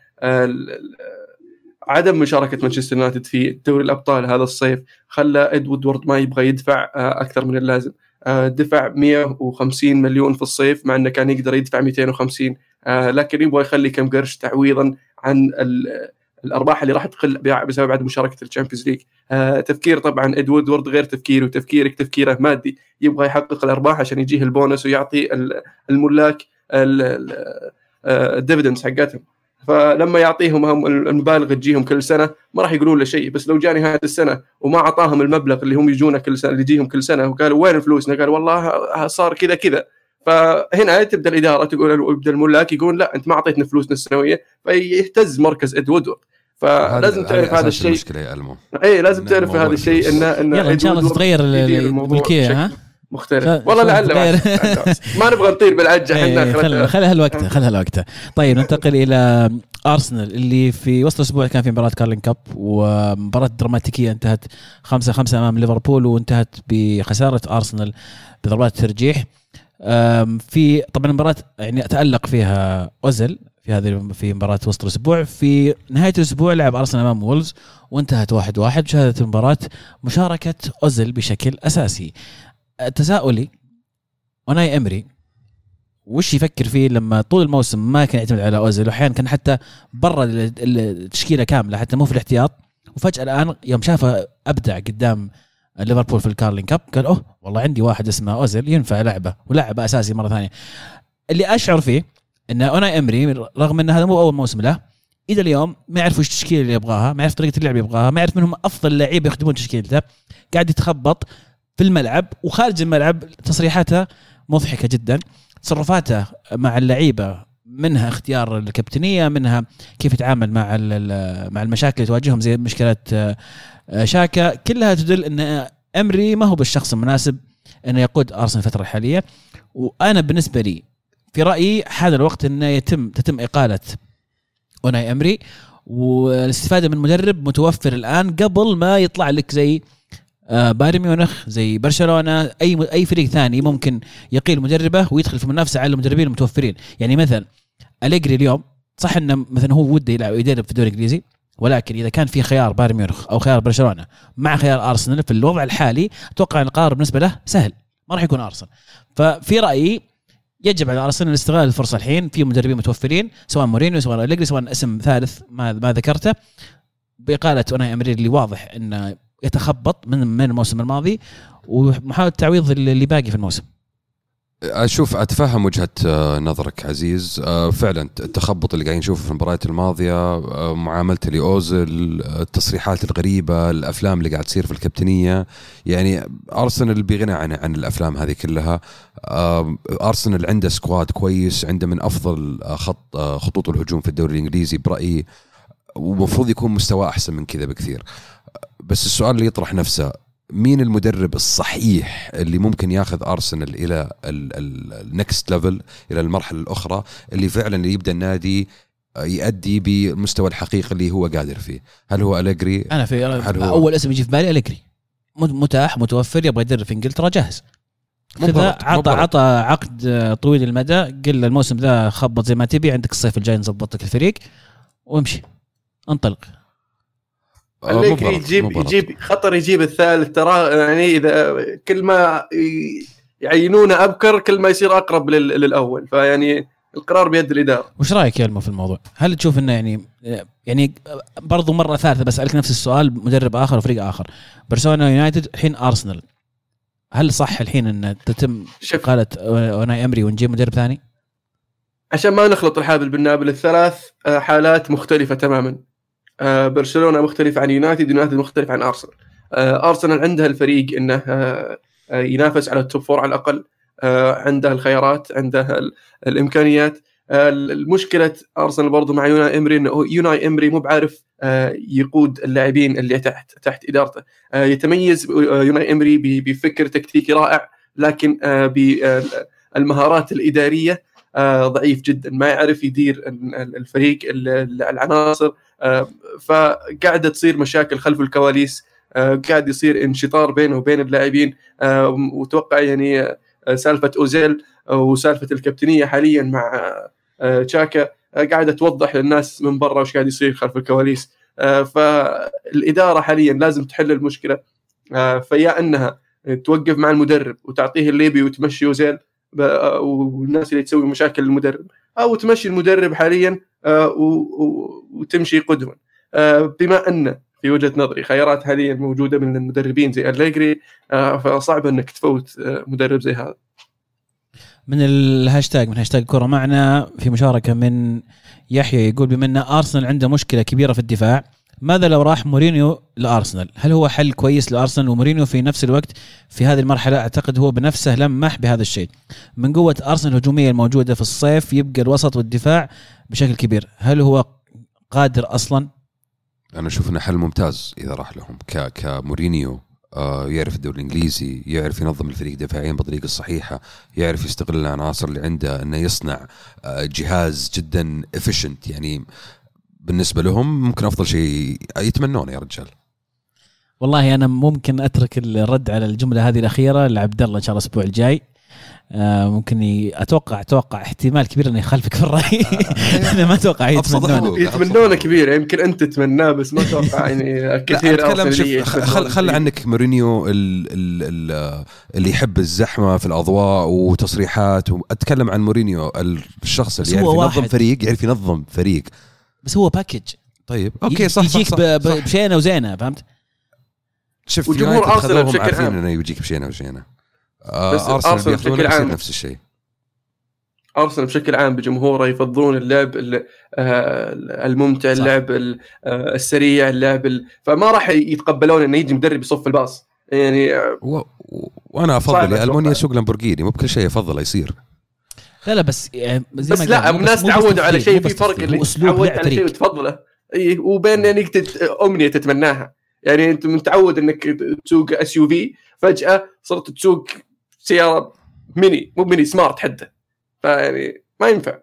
عدم مشاركة مانشستر يونايتد في دوري الأبطال هذا الصيف خلى اد وودورد ما يبغى يدفع آه، أكثر من اللازم. آه، دفع 150 مليون في الصيف مع إنه كان يقدر يدفع 250 آه، لكن يبغى يخلي كم قرش تعويضا عن الأرباح اللي راح تقل بسبب عدم مشاركة ال Champions League. تفكير طبعا اد وودورد غير تفكيري وتفكيرك تفكيره مادي. يبغى يحقق الأرباح عشان يجيه البونس ويعطي الملاك ال dividends حقتهم. فلما يعطيهم هم المبالغ تجيهم كل سنة ما راح يقولون له شيء بس لو جا في هذه السنة وما أعطاهم المبلغ اللي هم يجونا كل سنة اللي يجيهم كل سنة وقالوا وين فلوسنا؟ قالوا والله صار كذا كذا. فهنا تبدأ الإدارة تقول يبدا الملاك يقول لا أنت ما أعطيتنا فلوسنا السنوية فيهتز مركز اد وودورد فلازم تعرف هذا الشيء. المشكلة يا ألمو. اي لازم تعرف هذا الشيء ان إن يلا إن شاء الله تتغير الملكيه ها؟ مختلف. والله لعل <laughs> ما نبغى نطير بالعجة إحنا خلها خلها الوقت خلها الوقت طيب ننتقل إلى أرسنال اللي في وسط الأسبوع كان في مباراة Carling Cup ومباراة دراماتيكية انتهت 5 5 أمام ليفربول وانتهت بخسارة أرسنال بضربات الترجيح في طبعا المباراه يعني تالق فيها اوزل في هذه في مباراة وسط الأسبوع. في نهاية الأسبوع لعب أرسنال أمام وولز وانتهت واحد واحد. شهدت المباراة مشاركة اوزل بشكل أساسي. تساؤلي أوناي أمري وش يفكر فيه لما طول الموسم ما كان يعتمد على أوزيل؟ وأحيانا كان حتى برا التشكيلة كاملة حتى مو في الاحتياط. وفجأة الآن يوم شافه أبدع قدام ليفربول في ال Carling Cup قال أوه والله عندي واحد اسمه أوزيل ينفع لعبة ولعبة أساسي مرة ثانية. اللي أشعر فيه إن اوناي أمري رغم إن هذا مو أول موسم له إلى اليوم ما يعرف وش التشكيلة اللي يبغاها ما يعرف طريقة اللعب يبغاها ما يعرف منهم أفضل لعيبه يخدمون تشكيلته قاعد يتخبط في الملعب وخارج الملعب تصريحاته مضحكة جدا. تصرفاته مع اللعيبة منها اختيار الكابتنية منها كيف يتعامل مع مع المشاكل اللي تواجههم زي مشكله آه، شاكا. كلها تدل إن أمري ما هو بالشخص المناسب إنه يقود أرسنال الفترة الحالية. وأنا بالنسبة لي في رأيي حان الوقت إنه يتم تتم إقالة أوناي أمري. والاستفادة من مدرب متوفر الآن قبل ما يطلع لك زي بايرن ميونخ زي برشلونة أي أي فريق ثاني ممكن يقيل مدربه ويدخل في منافسة على المدربين المتوفرين. يعني مثلا أليجري اليوم صح إنه مثلا هو وده يلعب يدرب في الدوري الإنجليزي ولكن إذا كان في خيار بايرن ميونخ أو خيار برشلونة مع خيار أرسنال في الوضع الحالي أتوقع إن القرار بالنسبة له سهل ما راح يكون أرسنال. ففي رأيي يجب على أرسنال استغلال الفرصة الحين في مدربين متوفرين سواء مورينيو سواء أليجري سواء اسم ثالث ما ما ذكرته. بإقالة أوناي امري اللي واضح انه يتخبط من من الموسم الماضي ومحاولة تعويض اللي باقي في الموسم. أشوف أتفهم وجهة آه، نظرك عزيز. آه، فعلا التخبط اللي قاعدين نشوفه في المباريات الماضية آه، معاملة لاوزل التصريحات الغريبة الأفلام اللي قاعد تصير في الكابتنية. يعني أرسنال بغنى عن عن الأفلام هذه كلها. أرسنال عنده squad كويس عنده من أفضل خط خطوط الهجوم في الدوري الإنجليزي برأيي. ومفروض يكون مستواه أحسن من كذا بكثير. بس السؤال اللي يطرح نفسه مين المدرب الصحيح اللي ممكن ياخذ أرسنال إلى ال next level إلى المرحلة الأخرى اللي فعلا اللي يبدأ النادي يؤدي بالمستوى الحقيقي اللي هو قادر فيه؟ هل هو أليجري؟ أنا في هل هو أول اسم يجي في بالي أليجري. متاح متوفر يبغى يدرب في إنجلترا جاهز. كذا عطى عطى عقد طويل المدى قل الموسم ذا خبط زي ما تبي عندك الصيف الجاي نظبط لك الفريق وامشي. انطلق. خليك يجيب يجيب خطر يجيب الثالث ترى يعني إذا كل ما يعينونه أبكر كل ما يصير أقرب للأول. فيعني القرار بيد الإدارة. وش رأيك يا ألمو في الموضوع؟ هل تشوف إنه يعني يعني برضو مرة ثالثة بسالك نفس السؤال مدرب آخر وفريق آخر. برشلونة يونايتد الحين أرسنال. هل صح الحين إن تتم إقالة أوناي أمري ونجيب مدرب ثاني؟ عشان ما نخلط الحابل بالنابل الثلاث آه، حالات مختلفة تماما. آه، برشلونة مختلف عن يونايتد يونايتد مختلف عن أرسنال. آه، أرسنال عندها الفريق إنه آه، ينافس على ال top four على الأقل. عنده الخيارات عنده الإمكانيات. المشكلة أرسنال برضو مع يوناي إمري إنه يوناي إمري مو بعارف يقود اللاعبين اللي تحت تحت إدارته. يتميز يوناي إمري بفكر تكتيكي رائع لكن بالمهارات الإدارية ضعيف جدا. ما يعرف يدير الفريق العناصر. آه، فقاعدة تصير مشاكل خلف الكواليس آه، قاعد يصير انشطار بينه وبين اللاعبين آه، وتوقع يعني سالفة أوزيل وسالفة الكابتنية حاليا مع تشاكا قاعدة توضح للناس من برا وش قاعد يصير خلف الكواليس. فالإدارة حاليا لازم تحل المشكلة. فيا أنها توقف مع المدرب وتعطيه الليبي وتمشي أوزيل والناس اللي تسوي مشاكل للمدرب. أو تمشي المدرب حاليا آه، وتمشي قدما. آه، بما أن في وجهة نظري خيارات حاليا موجودة من المدربين زي أليجري آه، فصعب أنك تفوت مدرب زي هذا. من الهاشتاج من هاشتاج كرة معنا في مشاركة من يحيى يقول بما أن أرسنال عنده مشكلة كبيرة في الدفاع ماذا لو راح مورينيو لأرسنال؟ هل هو حل كويس لأرسنال ومورينيو في نفس الوقت في هذه المرحلة أعتقد هو بنفسه لمح بهذا الشيء. من قوة أرسنال الهجومية الموجودة في الصيف يبقى الوسط والدفاع بشكل كبير، هل هو قادر أصلا؟ أنا أشوف إنه حل ممتاز إذا راح لهم ك كمورينيو آه، يعرف الدوري الإنجليزي يعرف ينظم الفريق دفاعيا بالطريقة الصحيحة يعرف يستغل العناصر اللي عنده إنه يصنع آه، جهاز جدا افيشنت يعني بالنسبة لهم ممكن أفضل شيء يتمنونه يا رجال. والله أنا ممكن أترك الرد على الجملة هذه الأخيرة لعبد الله إن شاء الله الأسبوع الجاي. آه ممكن ي... أتوقع أتوقع احتمال كبير إنه يخالفك في الرأي. <laughs> أنا ما أتوقع يتمنونه. يتمنونه كبير يمكن أنت تتمناه بس ما أتوقع يعني <laughs> كثير أتكلم شوف خل, خل عنك مورينيو ال ال ال اللي يحب الزحمة في الأضواء وتصريحات اتكلم عن مورينيو الشخص اللي يعرف ينظم فريق يعرف ينظم فريق. بس هو package طيب okay صح يجيك صح صح بشينه وزينة فهمت؟ شوف وجمهور أرسنال بشكل عام. إنه يجيك بشينه وزينة. آه، بس أرسنال بشكل عام. نفس الشيء. أرسنال بشكل عام بجمهوره يفضلون اللعب آه، الممتع صح. اللعب آه، السريع اللعب فما راح يتقبلون إنه يجي مدرب يصف الباص. يعني و... وأنا أفضل إني أسوق لامبورجيني مو بكل شيء أفضل يصير. لا لا بس يعني زي بس لا الناس تعودوا على شيء في فرق اللي تعود على شيء وتفضله إي وبين إنك أمنية تتمناها. يعني أنت متعود إنك تسوق SUV فجأة صرت تسوق سيارة ميني مو ميني سمارت حتى. فيعني ما ينفع.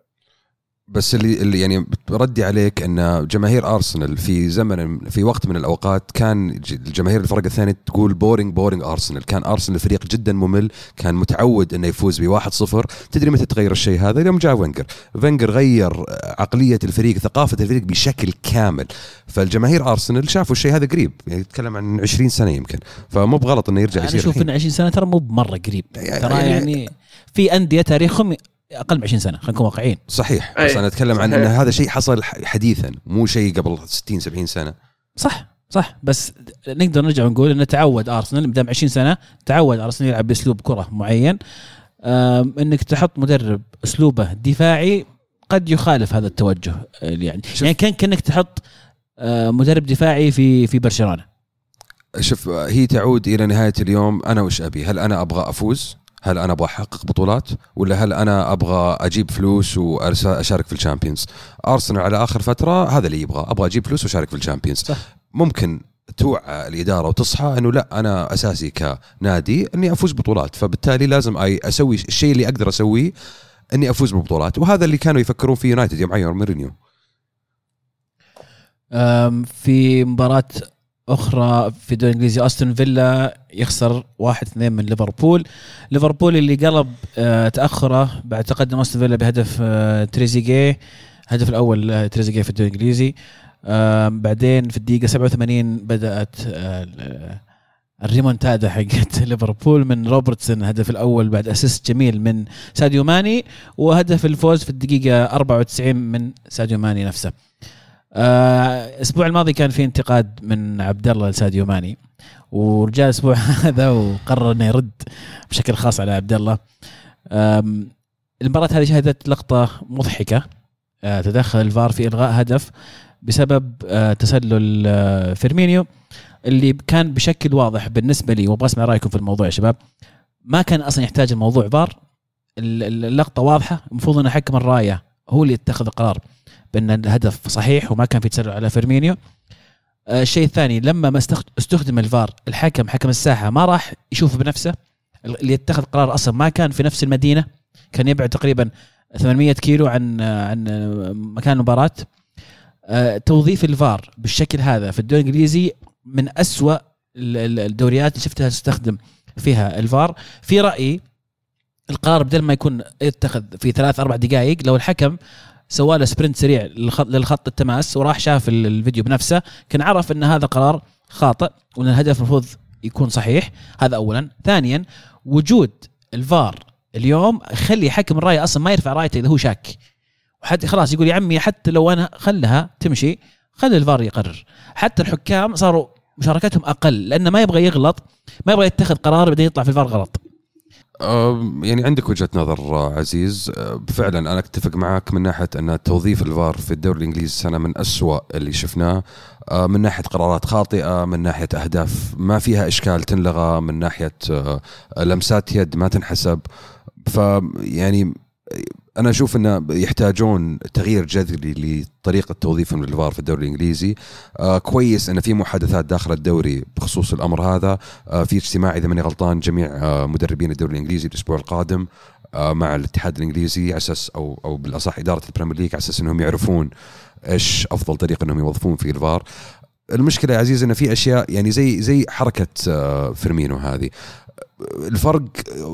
بس اللي اللي يعني ردي عليك أن جماهير ارسنال في زمن في وقت من الأوقات كان الجماهير الفرق الثاني تقول boring boring Arsenal، كان ارسنال فريق جدا ممل، كان متعود أنه يفوز ب 1-0، تدري متى تغير الشيء هذا؟ يوم جاء فنجر، فنجر غير عقلية الفريق، ثقافة الفريق بشكل كامل، فالجماهير ارسنال شافوا الشيء هذا قريب، يعني يتكلم عن 20 سنة يمكن، فمو بغلط إنه يرجع يصير أنا أشوف إن 20 سنة ترى مو بمرة قريب، ترى يعني, يعني في أندية تاريخهم أقل من 20 سنة خلينا نكون واقعيين. صحيح بس أنا أتكلم عن إن هذا شيء حصل حديثا مو شيء قبل 60 70 سنة. صح صح بس نقدر نرجع ونقول إنه تعود أرسنال مدام 20 سنة تعود أرسنال يلعب بأسلوب كرة معين. إنك تحط مدرب أسلوبه دفاعي قد يخالف هذا التوجه يعني. يعني كان كأنك تحط مدرب دفاعي في في برشلونة. شوف هي تعود إلى نهاية اليوم أنا وش أبي؟ هل أنا أبغى أفوز؟ هل أنا أبغى أحقق بطولات ولا هل أنا أبغى أجيب فلوس واشارك في ال Champions؟ أرسنال على آخر فترة هذا اللي يبغى أبغى أجيب فلوس وأشارك في ال Champions. ممكن توعى الإدارة وتصحى إنه لا أنا أساسي كنادي إني أفوز بطولات فبالتالي لازم أسوي الشيء اللي أقدر أسويه إني أفوز ببطولات وهذا اللي كانوا يفكرون في يونايتد يوم عينوا مورينيو. في مباراة أخرى في الدوري الانجليزي أستون فيلا يخسر 1 2 من ليفربول. ليفربول اللي قلب آه، تأخره بعد تقدم أستون فيلا بهدف آه، تريزيجيه. الهدف الأول آه، تريزيجيه في الدوري الإنجليزي. بعدين في الدقيقة 87 بدأت الريمونتادا حقت <laughs> ليفربول من روبرتسون. الهدف الأول بعد assist جميل من ساديو ماني وهدف الفوز في الدقيقة 94 من ساديو ماني نفسه. الأسبوع الماضي كان في انتقاد من عبد الله لساديو ماني ورجع الأسبوع <laughs> هذا وقرر إنه يرد بشكل خاص على عبد الله. المباراة هذه شهدت لقطة مضحكة آه، تدخل الفار في إلغاء هدف بسبب آه، تسلل آه، فيرمينيو اللي كان بشكل واضح بالنسبة لي وأبغى أسمع رأيكم في الموضوع يا شباب. ما كان أصلا يحتاج الموضوع فار اللقطة واضحة المفروض ان حكم الراية هو اللي يتخذ القرار. بأن الهدف صحيح وما كان في تسلل على فيرمينيو. آه، الشيء الثاني لما ما استخدم الفار الحكم حكم الساحة ما راح يشوف بنفسه اللي يتخذ قرار أصلا ما كان في نفس المدينة كان يبعد تقريبا 800 كيلو عن عن مكان المباراة. آه، توظيف الفار بالشكل هذا في الدوري الإنجليزي من أسوأ الدوريات اللي شفتها تستخدم فيها الفار. في رأيي القرار بدل ما يكون يتخذ في ثلاث أربع دقائق لو الحكم سوى له سبرنت سريع للخط التماس وراح شاف الفيديو بنفسه كان عرف إن هذا قرار خاطئ وإن الهدف المفروض يكون صحيح. هذا اولا. ثانيا وجود الفار اليوم يخلي حكم الرايه أصلا ما يرفع رأيته إذا هو شاك. وحتى خلاص يقول يا عمي حتى لو أنا خلها تمشي خلي الفار يقرر. حتى الحكام صاروا مشاركتهم أقل لأنه ما يبغى يغلط ما يبغى يتخذ قرار بعدين يطلع في الفار غلط. يعني عندك وجهة نظر عزيز. فعلا أنا أتفق معك من ناحية أن توظيف الفار في الدوري الإنجليزي سنة من أسوأ اللي شفناه. من ناحية قرارات خاطئة من ناحية أهداف ما فيها إشكال تنلغى من ناحية لمسات يد ما تنحسب. فيعني أنا أشوف إنه يحتاجون تغيير جذري لطريقة توظيفهم للفار في الدوري الإنجليزي. آه كويس إن في محادثات داخل الدوري بخصوص الأمر هذا. آه في اجتماع إذا ماني غلطان جميع آه مدربين الدوري الإنجليزي الأسبوع القادم آه مع الاتحاد الإنجليزي على أساس أو أو بالأصح إدارة ال Premier League على أساس إنهم يعرفون إيش أفضل طريقة إنهم يوظفون في الفار. المشكلة يا عزيز انه في أشياء يعني زي زي حركة آه، فيرمينو هذه. الفرق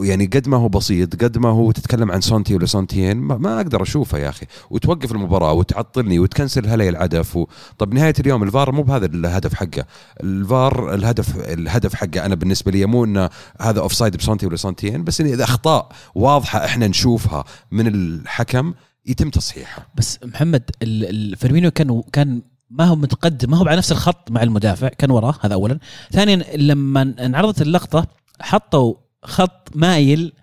يعني قد ما هو بسيط قد ما هو تتكلم عن سونتي ولا سونتين ما, أقدر أشوفه يا أخي. وتوقف المباراة وتعطلني وتكنسل هلي العدف و... طب نهاية اليوم الفار مو بهذا الهدف حقه. الفار الهدف الهدف حقه أنا بالنسبة لي مو إنه هذا offside بسونتي ولا سونتين بس إذا أخطاء واضحة إحنا نشوفها من الحكم يتم تصحيحها. بس محمد فيرمينيو كان كان ما هو متقدم ما هو على نفس الخط مع المدافع كان وراه هذا اولا. ثانيا لما انعرضت اللقطة حطوا خط مايل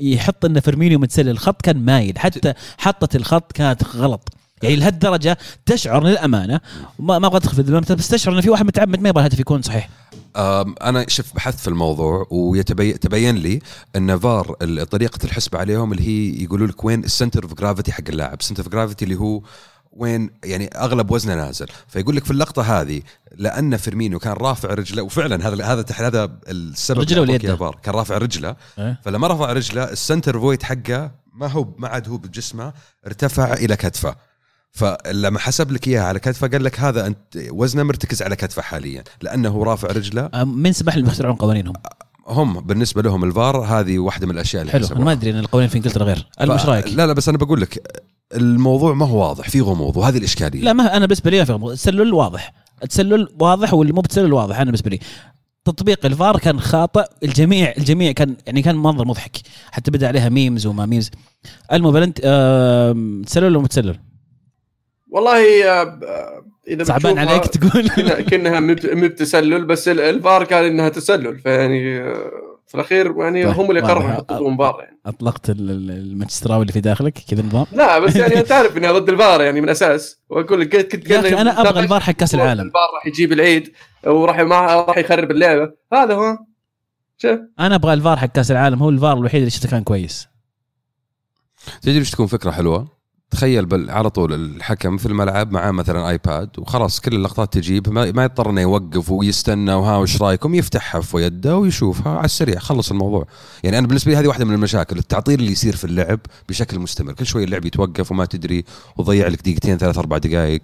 يحط ان فيرمينيو متسلل الخط كان مايل حتى حطت الخط كانت غلط. يعني لهالدرجة تشعر للأمانة. ما ما أبغى أدخل في بس تشعر إن في واحد متعمد ما يبغى الهدف يكون صحيح. أنا شفت بحثت في الموضوع ويتبين تبين لي إن فار طريقة الحسبة عليهم اللي هي يقولوا لك وين ال center of gravity حق اللاعب. ال center of gravity اللي هو وين يعني أغلب وزنه نازل. فيقول لك في اللقطة هذه لأن فيرمينيو كان رافع رجله وفعلا هذا هذا هذا السبب رجله فار كان رافع رجله. إيه. فلما رفع رجله ال center of weight حقه ما هو ما عاد هو بجسمه ارتفع إلى كتفه. فلما حسب لك إياها على كتفه قال لك هذا أنت وزنه مرتكز على كتفه حاليا لأنه رافع رجله. من سمح لهم يخترعون قوانينهم؟ هم بالنسبة لهم الفار هذه واحدة من الأشياء اللي حلو. أنا ما أدري ان القوانين في إنجلترا غير أنا ف- إيش رأيك؟ لا لا بس أنا بقول لك الموضوع ما هو واضح في غموض وهذه الإشكالية لا ما أنا بالنسبة لي ما في غموض. التسلل واضح التسلل واضح واللي مو بتسلل واضح أنا بالنسبة لي تطبيق الفار كان خاطئ الجميع الجميع كان يعني كان منظر مضحك حتى بدأ عليها memes وما memes المهم أنت آم، تسلل ولا متسلل؟ والله آه، إذا صعبان عليك تقول. كنا- كأنها مب- مب تسلل بس ال- الفار قال إنها تسلل فيعني آه، في الأخير يعني طيب، هم اللي قرروا. يحطون فار يعني. أطلقت ال- ال- المانشستراوي اللي في داخلك كذا النظام؟ لا بس يعني أنت عارف إني ضد الفار يعني من أساس. وأقول لك كنت كنت يا أخي أنا أبغى الفار حق كأس العالم. الفار راح يجيب العيد وراح ما راح يخرب اللعبة. هذا هو. شوف. أنا أبغى الفار حق كأس العالم هو الفار الوحيد اللي شفته كان كويس. تدري إيش تكون فكرة حلوة؟ تخيل بل على طول الحكم في الملعب معاه مثلا iPad وخلاص كل اللقطات تجيب ما, ما يضطر إنه يوقف ويستنى وها وش رأيكم يفتحها في يده ويشوفها على السريع خلص الموضوع. يعني أنا بالنسبة لي هذه واحدة من المشاكل التعطيل اللي يصير في اللعب بشكل مستمر. كل شوي اللعب يتوقف وما تدري وضيع لك دقيقتين ثلاث أربع دقائق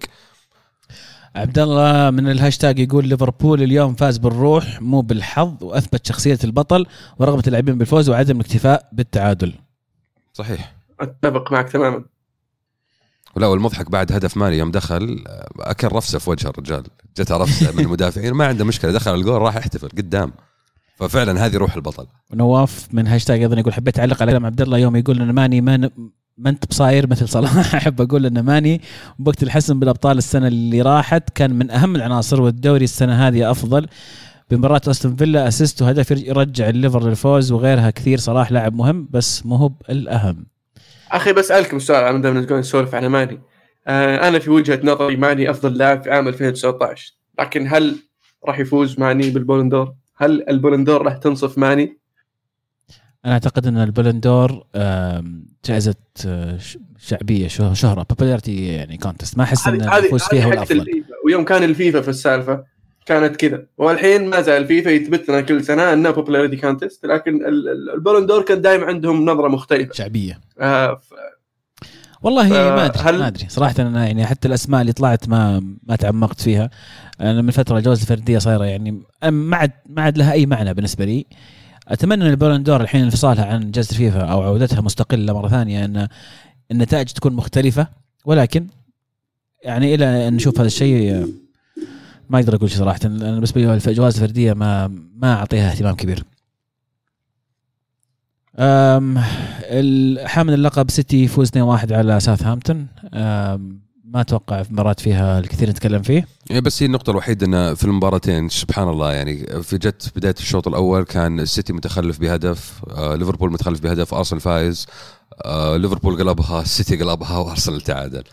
عبد الله من الهاشتاج يقول ليفربول اليوم فاز بالروح مو بالحظ وأثبت شخصية البطل ورغبة اللاعبين بالفوز وعدم الاكتفاء بالتعادل. صحيح. أتفق معك تماما. لا والمضحك بعد هدف ماني يوم دخل أكل رفسة في وجه الرجال. جته رفسة من <laughs> المدافعين ما عنده مشكلة دخل الجول راح يحتفل قدام. ففعلا هذه روح البطل. ونواف من هاشتاج أيضا يقول حبيت أعلق على كلام عبد الله. يوم يقول إن ماني ما ن- ما أنت بصاير مثل صلاح. <laughs> أحب أقول إن ماني وقت الحسم بالأبطال السنة اللي راحت كان من أهم العناصر والدوري السنة هذه أفضل. بمباراة أستون فيلا assist وهدف يرج- يرجع الليفر للفوز وغيرها كثير صلاح لاعب مهم بس مو هو الأهم. أخي بسألكم سؤال أنا دائما نقول نسولف على ماني آه أنا في وجهة نظري ماني أفضل لاعب في عام 2019 لكن هل راح يفوز ماني بالبولندور؟ هل البولندور راح تنصف ماني؟ أنا أعتقد أن البولندور آم، جائزة آه، شعبية شه- شهرة popularity يعني contest ما أحس أن هذه هذه الفوز فيها هو الأفضل ويوم كان الفيفا في السالفة كانت كذا. والحين ما زال الفيفا يثبت لنا كل سنة انه popularity contest لكن ال- ال- البولندور كان دائما عندهم نظرة مختلفة. شعبية. آه ف- والله آه، ما أدري هل- ما أدري. صراحة أنا يعني حتى الأسماء اللي طلعت ما ما تعمقت فيها. أنا من فترة الجوائز الفردية صايرة يعني ما عاد ما عاد لها أي معنى بالنسبة لي. أتمنى إن البولندور الحين انفصالها عن جائزة الفيفا أو عودتها مستقلة مرة ثانية إن النتائج تكون مختلفة. ولكن يعني إلى أن نشوف هذا الشيء ما أقدر أقول شيء صراحة أنا بالنسبة لي الجوائز الفردية ما ما أعطيها اهتمام كبير. حامل اللقب سيتي يفوز 2-1 على ساوثهامبتون. ما أتوقع في مباراة فيها الكثير نتكلم فيه. يعني بس هي النقطة الوحيدة أن في المباراتين سبحان الله يعني في جت بداية الشوط الأول كان السيتي متخلف بهدف آه ليفربول متخلف بهدف أرسنال فايز آه ليفربول قلبها السيتي قلبها وأرسنال تعادل.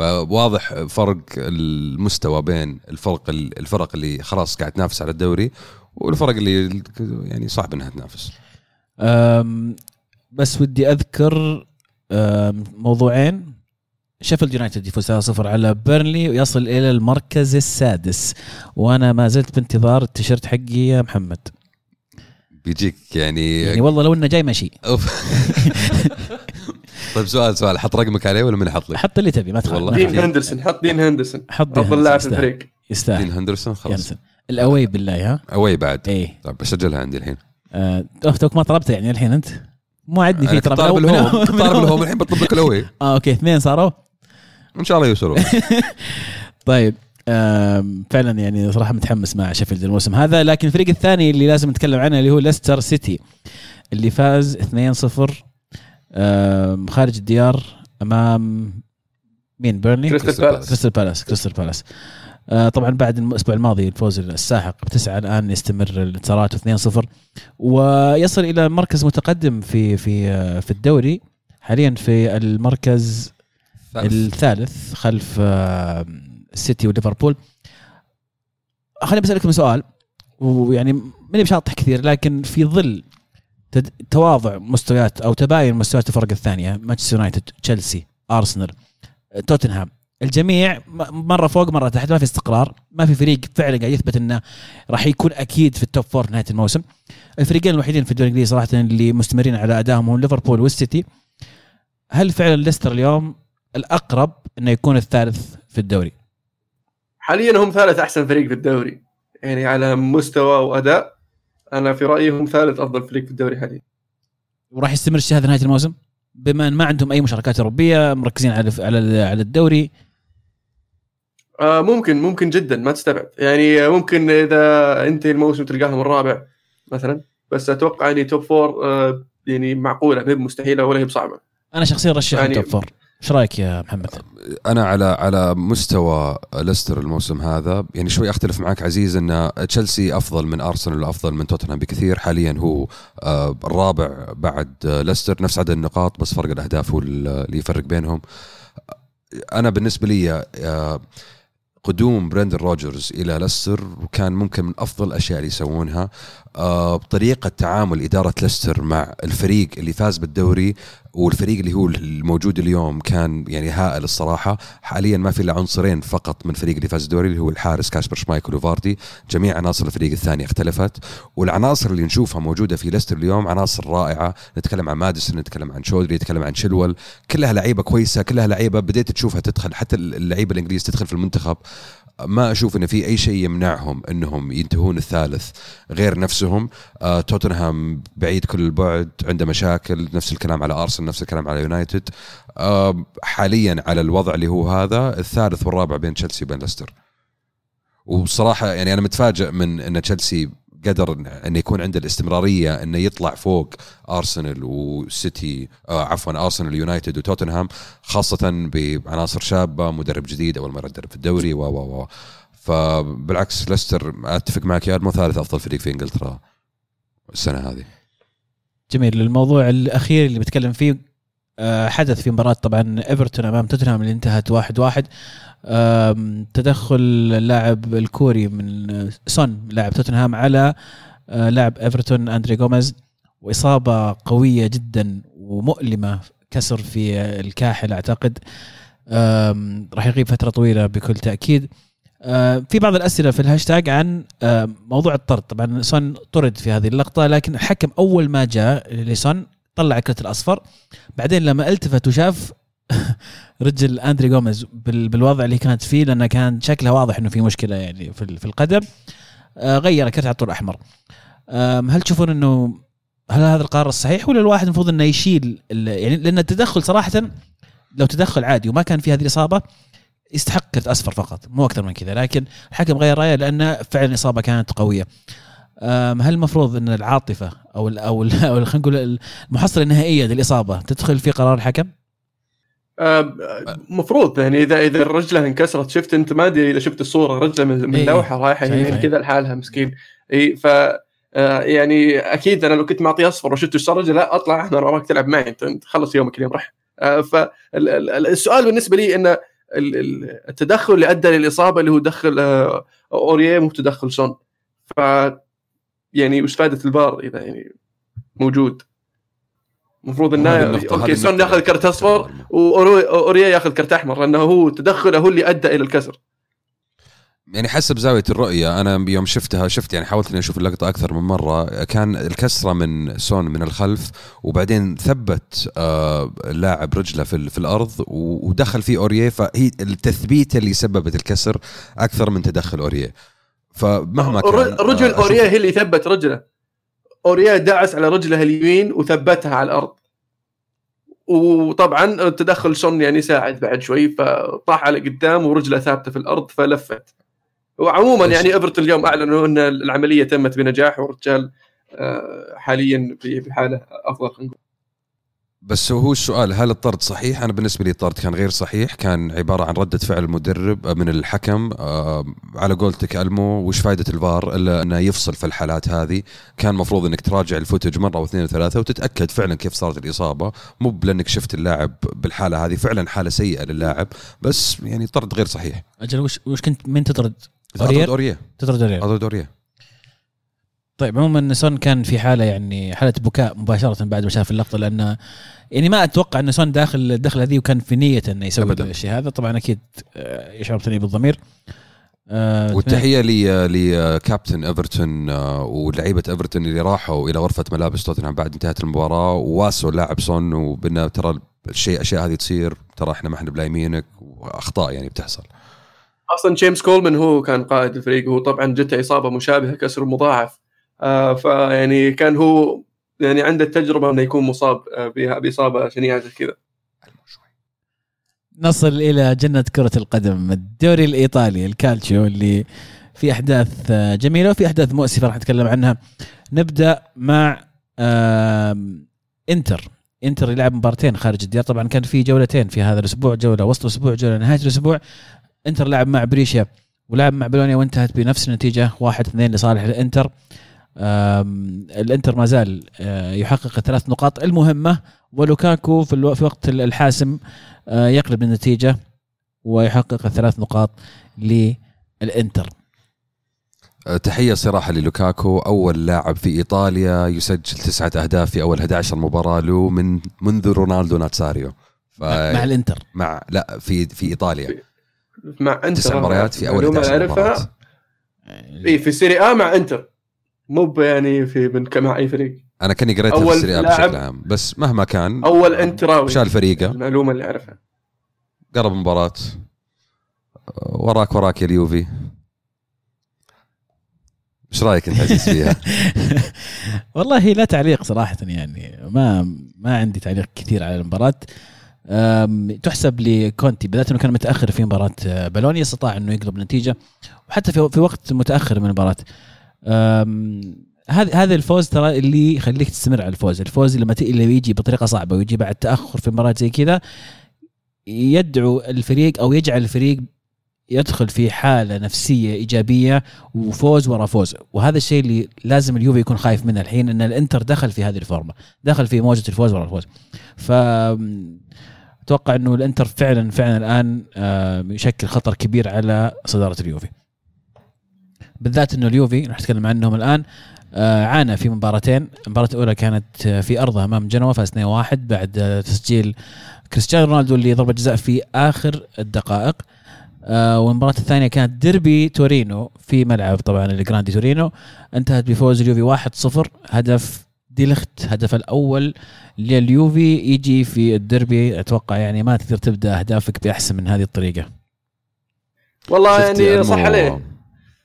فواضح فرق المستوى بين الفرق الفرق اللي خلاص قاعد تنافس على الدوري والفرق اللي يعني صعب إنها تنافس. بس ودي أذكر موضوعين. شيفيلد يونايتد يفوز 3-0 على بيرنلي ويصل إلى المركز السادس. وأنا ما زلت بانتظار التيشيرت حقي يا محمد. بيجيك يعني, يعني والله لو إنه جاي ماشي. <laughs> طيب سؤال سؤال حط رقمك عليه ولا من حط لك؟ حط اللي تبي ما تخاف دين. هندرسون حط دين هندرسون. حط دين أفضل لاعب في يستاهل. الفريق. دين يستاهل هندرسون خلاص. ال away بالله ها؟ away بعد. إيه. طيب بسجلها عندي الحين؟ آه، أوف، توك ما طلبته يعني الحين أنت. مو عدني فيه ترى من طالب ال home طالب ال home الحين بطلب لك ال away. <laughs> آه okay اثنين صاروا. إن شاء الله يوصلوا <laughs> طيب فعلا يعني صراحة متحمس مع شيفيلد الموسم هذا لكن الفريق الثاني اللي لازم نتكلم عنه اللي هو ليستر سيتي اللي فاز 2-0 آم، خارج الديار أمام مين؟ بيرنلي كريستال بالاس. كريستال بالاس كريستال بالاس. آه، طبعا بعد الأسبوع الماضي الفوز الساحق بتسعة الآن يستمر الانتصارات 2-0 ويصل إلى مركز متقدم في في آه، في الدوري حاليا في المركز الثالث. خلف آه، السيتي وليفربول. خليني بسألكم سؤال ويعني ماني بشاطح كثير لكن في ظل تواضع مستويات أو تباين مستويات الفرق الثانية مانشستر يونايتد تشيلسي أرسنال آه، توتنهام. الجميع مرة فوق مرة تحت ما في استقرار ما في فريق فعلا قاعد يثبت إنه راح يكون أكيد في ال top four نهاية الموسم. الفريقين الوحيدين في الدوري الإنجليزي صراحة اللي مستمرين على أدائهم هم ليفربول والسيتي. هل فعلا ليستر اليوم الأقرب إنه يكون الثالث في الدوري؟ حاليا هم ثالث أحسن فريق في الدوري يعني على مستوى وأداء. أنا في رأيي هم ثالث أفضل فريق في الدوري حاليا. وراح يستمر الشيء هذا نهاية الموسم. بما أن ما عندهم أي مشاركات أوروبية مركزين على على على الدوري. آه ممكن ممكن جدا ما تستبعد. يعني ممكن إذا انتهي الموسم تلقاهم الرابع مثلا بس أتوقع يعني top four آه يعني معقولة ما مستحيلة ولا هي بصعبة. أنا شخصيا رشح يعني- ال top four. إيش رأيك يا محمد؟ أنا على على مستوى ليستر الموسم هذا يعني شوي أختلف معك عزيز إن تشيلسي أفضل من أرسنال وأفضل من توتنهام بكثير. حاليا هو آه، الرابع بعد ليستر نفس عدد النقاط بس فرق الأهداف هو اللي يفرق بينهم. أنا بالنسبة لي آه، قدوم برندن روجرز إلى ليستر كان ممكن من أفضل الأشياء اللي يسوونها. بطريقة تعامل إدارة ليستر مع الفريق اللي فاز بالدوري والفريق اللي هو الموجود اليوم كان يعني هائل الصراحة. حاليا ما في إلا عنصرين فقط من الفريق اللي فاز الدوري اللي هو الحارس كاسبر شمايكل وفاردي. جميع عناصر الفريق الثاني اختلفت. والعناصر اللي نشوفها موجودة في ليستر اليوم عناصر رائعة. نتكلم عن ماديسون نتكلم عن شودري نتكلم عن شلول كلها لعيبة كويسة كلها لعيبة بديت تشوفها تدخل حتى اللعيبة الإنجليز تدخل في المنتخب. ما أشوف إن في أي شيء يمنعهم إنهم ينتهون الثالث غير نفسهم. آه توتنهام بعيد كل البعد عنده مشاكل نفس الكلام على أرسنال نفس الكلام على يونايتد. آه حاليا على الوضع اللي هو هذا الثالث والرابع بين تشيلسي وبين ليستر. وبصراحه يعني أنا متفاجئ من إن تشيلسي قدر انه يكون عنده الاستمرارية إنه يطلع فوق أرسنال وسيتي آه عفوا أرسنال ويونايتد وتوتنهام خاصة بعناصر شابة مدرب جديد أول مرة يدرب في الدوري و و و. فبالعكس ليستر أتفق معك يا ادمو ثالث أفضل فريق في إنجلترا السنة هذه. جميل. الموضوع الأخير اللي بتكلم فيه حدث في مباراة طبعا إيفرتون أمام توتنهام اللي انتهت واحد واحد. آم، تدخل اللاعب الكوري من آه، سون لاعب توتنهام على آه، لاعب إيفرتون أندري جوميز وإصابة قوية جدا ومؤلمة كسر في آه، الكاحل أعتقد. راح يغيب فترة طويلة بكل تأكيد. آه، في بعض الأسئلة في الهاشتاج عن آه، موضوع الطرد. طبعا سون طرد في هذه اللقطة لكن الحكم أول ما جاء لسون طلع الكرت الأصفر. بعدين لما التفت وشاف <laughs> رجل أندري جوميز بال- بالوضع اللي كانت فيه لأنه كان شكله واضح إنه في مشكلة يعني في ال- في القدم آه، غير الكرت على طول أحمر. هل تشوفون إنه هل هذا القرار الصحيح ولا الواحد المفروض إنه يشيل يعني لأن التدخل صراحة لو تدخل عادي وما كان في هذه الإصابة يستحق كرت أصفر فقط مو أكثر من كذا لكن الحكم غير رأيه لأن فعلا الإصابة كانت قوية. هل المفروض إن العاطفة أو ال أو ال <laughs> ال- خلينا نقول المحصلة النهائية للإصابة تدخل في قرار الحكم؟ مفروض يعني اذا إذا رجله انكسرت شفت أنت ما أدري إذا شفت الصورة رجله من, من إيه، لوحة رايحة يمين إيه. كذا لحالها مسكين إي ف آه، يعني أكيد أنا لو كنت معطيه أصفر وشفت إيش صار لا أطلع احمر وراك تلعب معي انت خلص يومك اليوم راح فالسؤال بالنسبة لي انه ال- ال- التدخل اللي أدى للإصابة اللي هو دخل آه، اوريه مو تدخل سون ف يعني وش فائده البار إذا يعني موجود؟ المفروض إنه okay سون. ياخذ كرت أصفر واوريه ياخذ كرت أحمر لأنه هو تدخله هو اللي أدى إلى الكسر. يعني حسب زاوية الرؤية أنا يوم شفتها شفت يعني حاولت إني أشوف اللقطة أكثر من مرة كان الكسرة من سون من الخلف وبعدين ثبت آه، اللاعب رجله في, في الأرض ودخل فيه اوريه فهي التثبيت اللي سببت الكسر أكثر من تدخل اوريه فمهما كان رجل آه، أشوف- اوريه هي اللي ثبت رجله. اوريه دعس على رجله اليمين وثبتها على الأرض. وطبعا تدخل سون يعني ساعد بعد شوي فطاح على قدام ورجله ثابتة في الأرض فلفت. وعموما بس- يعني إيفرتون اليوم أعلنوا إن العملية تمت بنجاح والرجال آه، حاليا في في حالة أفضل خلينا نقول. بس هو السؤال هل الطرد صحيح؟ أنا بالنسبة لي الطرد كان غير صحيح، كان عبارة عن ردة فعل المدرب من الحكم آه، على قولتك ألمو وش فائده الفار إلا أنه يفصل في الحالات هذه، كان المفروض إنك تراجع ال footage مرة واثنين وثلاثة وتتأكد فعلا كيف صارت الإصابة، مو بلانك شفت اللاعب بالحالة هذه فعلا حالة سيئة للاعب، بس يعني طرد غير صحيح. أجل وش وش كنت من تطرد؟ أوريير؟ اطرد اوريه تطرد أوريير. أطرد اوريه طيب عموما سون كان في حالة يعني حالة بكاء مباشرة بعد ما شاف اللقطة لأنه يعني ما أتوقع إن سون داخل الدخله هذه وكان في نية إنه يسوي أبداً. الشيء هذا. طبعا أكيد آه، يشعر بالضمير. آه، والتحية لي لكابتن إيفرتون آه، ولعيبة إيفرتون اللي راحوا إلى غرفة ملابس توتنهام بعد انتهت المباراة. وواسوا اللاعب سون وإنه ترى الشيء الاشياء هذه تصير. ترى إحنا ما إحنا بلايمينك وأخطاء يعني بتحصل. أصلا جيمس كولمان هو كان قائد الفريق وهو طبعا جته اصابه مشابهة كسر مضاعف. آه، فيعني كان هو يعني عنده التجربة إنه يكون مصاب آه، بإصابة شنيعة زي كذا. نصل إلى جنة كرة القدم الدوري الإيطالي الكالتشيو اللي في أحداث آه، جميلة وفي أحداث مؤسفة راح نتكلم عنها. نبدأ مع إنتر. إنتر يلعب مباراتين خارج الديار. طبعا كان في جولتين في هذا الأسبوع جولة وسط الأسبوع جولة نهاية الأسبوع. إنتر لعب مع بريشيا ولعب مع بولونيا وانتهت بنفس النتيجة واحد اثنين لصالح الإنتر. الانتر ما زال آه، يحقق الثلاث نقاط. المهمة ولوكاكو في, آه... في وقت الحاسم آه، يقلب النتيجة ويحقق الثلاث نقاط للانتر. آه، تحية صراحة للوكاكو أول لاعب في إيطاليا يسجل تسعة أهداف في أول 11 مباراة له من منذ رونالدو ناتساريو. ف... مع الإنتر. مع لا في في إيطاليا. مع إنتر. تسع مباريات في أول معلومة 11 مباراه أعرفها اي في سيري ا مع إنتر. مو يعني في من مع أي فريق. أنا كأني قريتها في السريع بشكل عام. بس مهما كان أول انتراوي شال فريقه. المعلومة اللي أعرفها. قرب مباراة وراك وراك يا اليوفي. إيش رأيك أنت عزيز فيها؟ <laughs> والله لا تعليق صراحة يعني. ما ما عندي تعليق كثير على المباراة. تحسب لكونتي بالذات إنه كان متأخر في مباراة آه، بولونيا استطاع إنه يقلب النتيجه وحتى في في وقت متأخر من المباراة. هذا هذا الفوز ترى اللي يخليك تستمر على الفوز، الفوز لما اللي يجي بطريقة صعبة ويجي بعد تأخر في مباراة زي كذا يدعو الفريق أو يجعل الفريق يدخل في حالة نفسية إيجابية وفوز ورا فوز. وهذا الشيء اللي لازم اليوفي يكون خايف منه الحين إن الإنتر دخل في هذه الفورمة دخل في موجة الفوز ورا الفوز. ف أتوقع إنه الإنتر فعلا فعلا الآن يشكل خطر كبير على صدارة اليوفي. بالذات إنه اليوفي راح نتكلم عنهم الآن آه، عانى في مباراتين. المباراة الأولى كانت آه، في أرضه أمام جنوا فاز 2-1 بعد آه، تسجيل كريستيانو رونالدو اللي ضربة جزاء في آخر الدقائق. والمباراة الثانية كانت ديربي تورينو في ملعب طبعا الجراندي تورينو. انتهت بفوز اليوفي 1-0 هدف ديليخت هدف الأول لليوفي يجي في الديربي. أتوقع يعني ما تقدر تبدأ أهدافك بأحسن من هذه الطريقة. والله يعني صح عليه.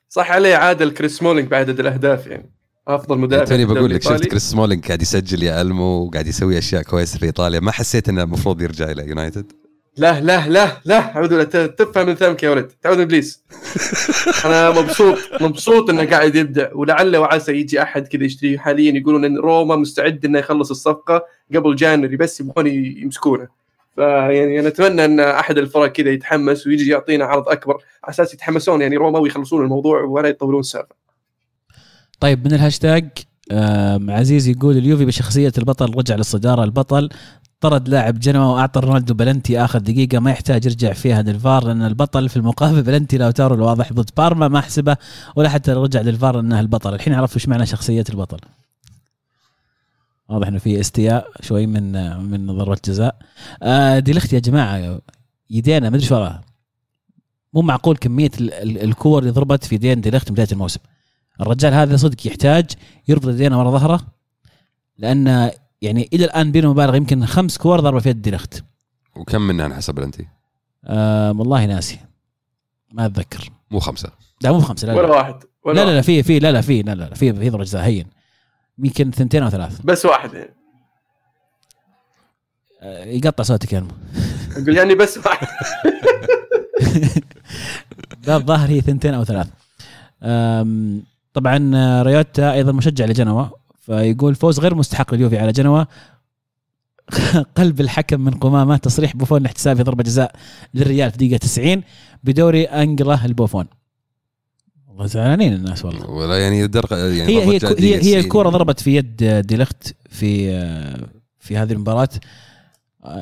صح عليه عادل كريس سمولينج بعدد الأهداف يعني. أفضل مدافع توني بقول لك شفت كريس سمولينج قاعد يسجل يا ألمو وقاعد يسوي أشياء كويسة في إيطاليا. ما حسيت إنه المفروض يرجع إلى يونايتد؟ لا لا لا لا. ت- تف من فمك يا ولد. تعوذ من إبليس. <laughs> أنا مبسوط مبسوط إنه قاعد يبدع ولعل وعسى يجي أحد كذا يشتريه حاليا يقولون إن روما مستعد إنه يخلص الصفقة قبل January بس يبغون يمسكونه. فيعني أنا أتمنى إن أحد الفرق كذا يتحمس ويجي يعطينا عرض أكبر. أساس يتحمسون يعني روما ويخلصون الموضوع ولا يطولون السالفه طيب من الهاشتاج آم، عزيز يقول اليوفي بشخصية البطل رجع للصدارة البطل. طرد لاعب جنوا وأعطى رونالدو بلنتي آخر دقيقة ما يحتاج يرجع فيها للفار لأن البطل في المقابل بلنتي لوتارو الواضح ضد بارما ما حسبه ولا حتى رجع للفار إنه البطل. الحين عرفت وش معنى شخصية البطل. واضح إنه في استياء شوي من من ضربة جزاء. آه دي لخت يا جماعة يدينا ما أدري شو وراها. مو معقول كمية ال- ال- الكور اللي ضربت في يدين دي لخت من بداية الموسم. الرجال هذا صدق يحتاج يربط يدينه ورا ظهره لأن يعني إلى الآن بينه مبالغ يمكن خمس كور ضربة في يد دي لخت وكم منها انحسب بلنتي؟ آه والله ناسي. ما أتذكر. مو خمسة. لا مو بخمسه لا ولا لا واحد ولا لا, لا. لا في في لا لا في لا لا في في ضربة جزاء هين يمكن ثنتين أو ثلاث. بس واحد يعني. آه يقطع صوتك يا المو أقول يعني بس واحد. <laughs> لا الظاهر هي ثنتين أو ثلاث طبعا آه، ريوتا أيضا مشجع لجنوا فيقول فوز غير مستحق لليوفي على جنوا. <laughs> قلب الحكم من قمامة تصريح بوفون احتساب ضربة جزاء للريال في دقيقة 90 بدوري أنجلا البوفون. والله زعلانين الناس والله. ولا يعني يعني هي هي هي, هي 90. ضربت في يد ديلخت في في هذه المباراة.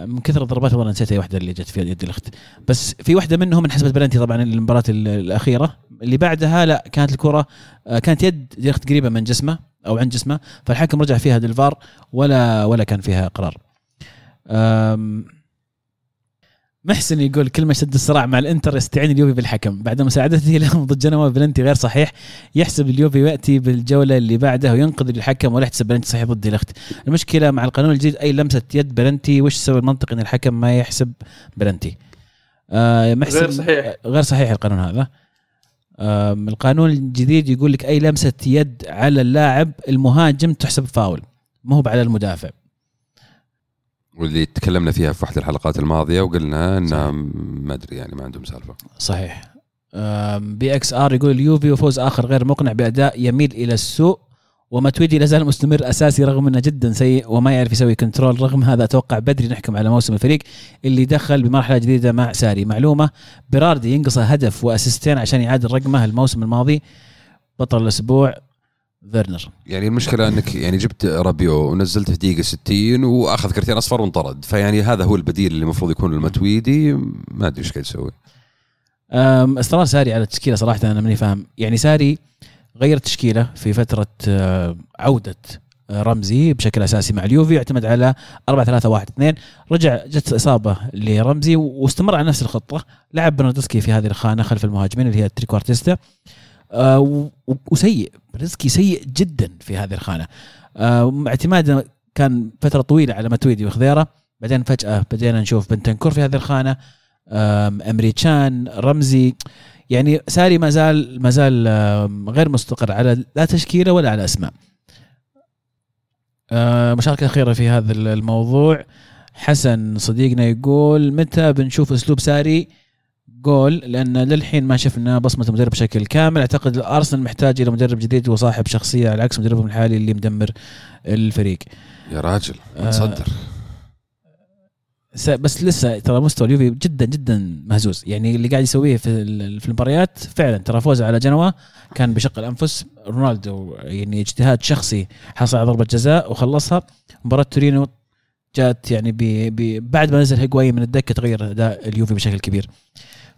من كثر الضربات والله نسيت أي واحدة اللي جت في يد ديلخت بس في واحدة منهم انحسبت بلنتي طبعا المباراة ال- الأخيرة. اللي بعدها لا كانت الكرة كانت يد ديلخت قريبة من جسمه أو عند جسمه فالحكم رجع فيها للفار ولا ولا كان فيها قرار. أم، محسن يقول كل ما اشتد الصراع مع الانتر يستعين اليوفي بالحكم. بعد مساعدته <laughs> لهم ضد جنوا بلنتي غير صحيح يحسب اليوفي ويأتي بالجولة اللي بعدها وينقذ الحكم ولا يحتسب بلنتي صحيح ضد ديلخت المشكلة مع القانون الجديد أي لمسة يد بلنتي وش السبب المنطقي إن الحكم ما يحسب بلنتي؟ آه محسن غير صحيح. غير صحيح القانون هذا. آه القانون الجديد يقول لك أي لمسة يد على اللاعب المهاجم تحسب فاول مو هو على المدافع. واللي تكلمنا فيها في واحد الحلقات الماضية وقلنا إنه ما أدري يعني ما عندهم سالفة. صحيح. بي إكس آر يقول اليوفي وفوز آخر غير مقنع بأداء يميل إلى السوء وماتويدي لا زال مستمر أساسي رغم إنه جدا سيء وما يعرف يسوي control رغم هذا أتوقع بدري نحكم على موسم الفريق اللي دخل بمرحلة جديدة مع ساري. معلومة بيراردي ينقص هدف وأسيستين عشان يعادل رقمه الموسم الماضي. بطل الأسبوع فيرنر. يعني المشكلة أنك يعني جبت رابيو ونزلته في دقيقة 60 وأخذ كرتين أصفر وانطرد. فيعني هذا هو البديل اللي المفروض يكون بديل ماتويدي ما أدري إيش قاعد يسوي. اصرار ساري على التشكيلة صراحة أنا ماني فاهم. يعني ساري غير تشكيله في فترة عودة رمزي بشكل أساسي مع اليوفي يعتمد على 4 3 1 2 رجع جت إصابة لرمزي واستمر على نفس الخطة. لعب برناردسكي في هذه الخانة خلف المهاجمين اللي هي التريكوارتيستا آه، وسيء برناردسكي سيء جدا في هذه الخانة. آه، كان فترة طويلة على ماتويدي وخضيرة بعدين فجأة بدينا نشوف بنتنكور في هذه الخانة آم، أم، كان رمزي يعني ساري ما زال ما زال غير مستقر على لا تشكيلة ولا على أسماء. آه، مشاركة أخيرة في هذا الموضوع. حسن صديقنا يقول متى بنشوف أسلوب ساري؟ جول لأن للحين ما شفنا بصمة المدرب بشكل كامل. أعتقد ارسنال محتاج إلى مدرب جديد وصاحب شخصية على عكس مدربهم الحالي اللي مدمر الفريق. يا راجل آه، ما تصدر س- بس لسه ترى مستوى اليوفي جدا جدا مهزوز. يعني اللي قاعد يسويه في في المباريات فعلا ترى فوزه على جنوا كان بشق الأنفس. رونالدو يعني اجتهاد شخصي حصل على ضربة جزاء وخلصها. مباراة تورينو جات يعني بي بي بعد ما نزل هيغواي من الدكة تغير أداء اليوفي بشكل كبير.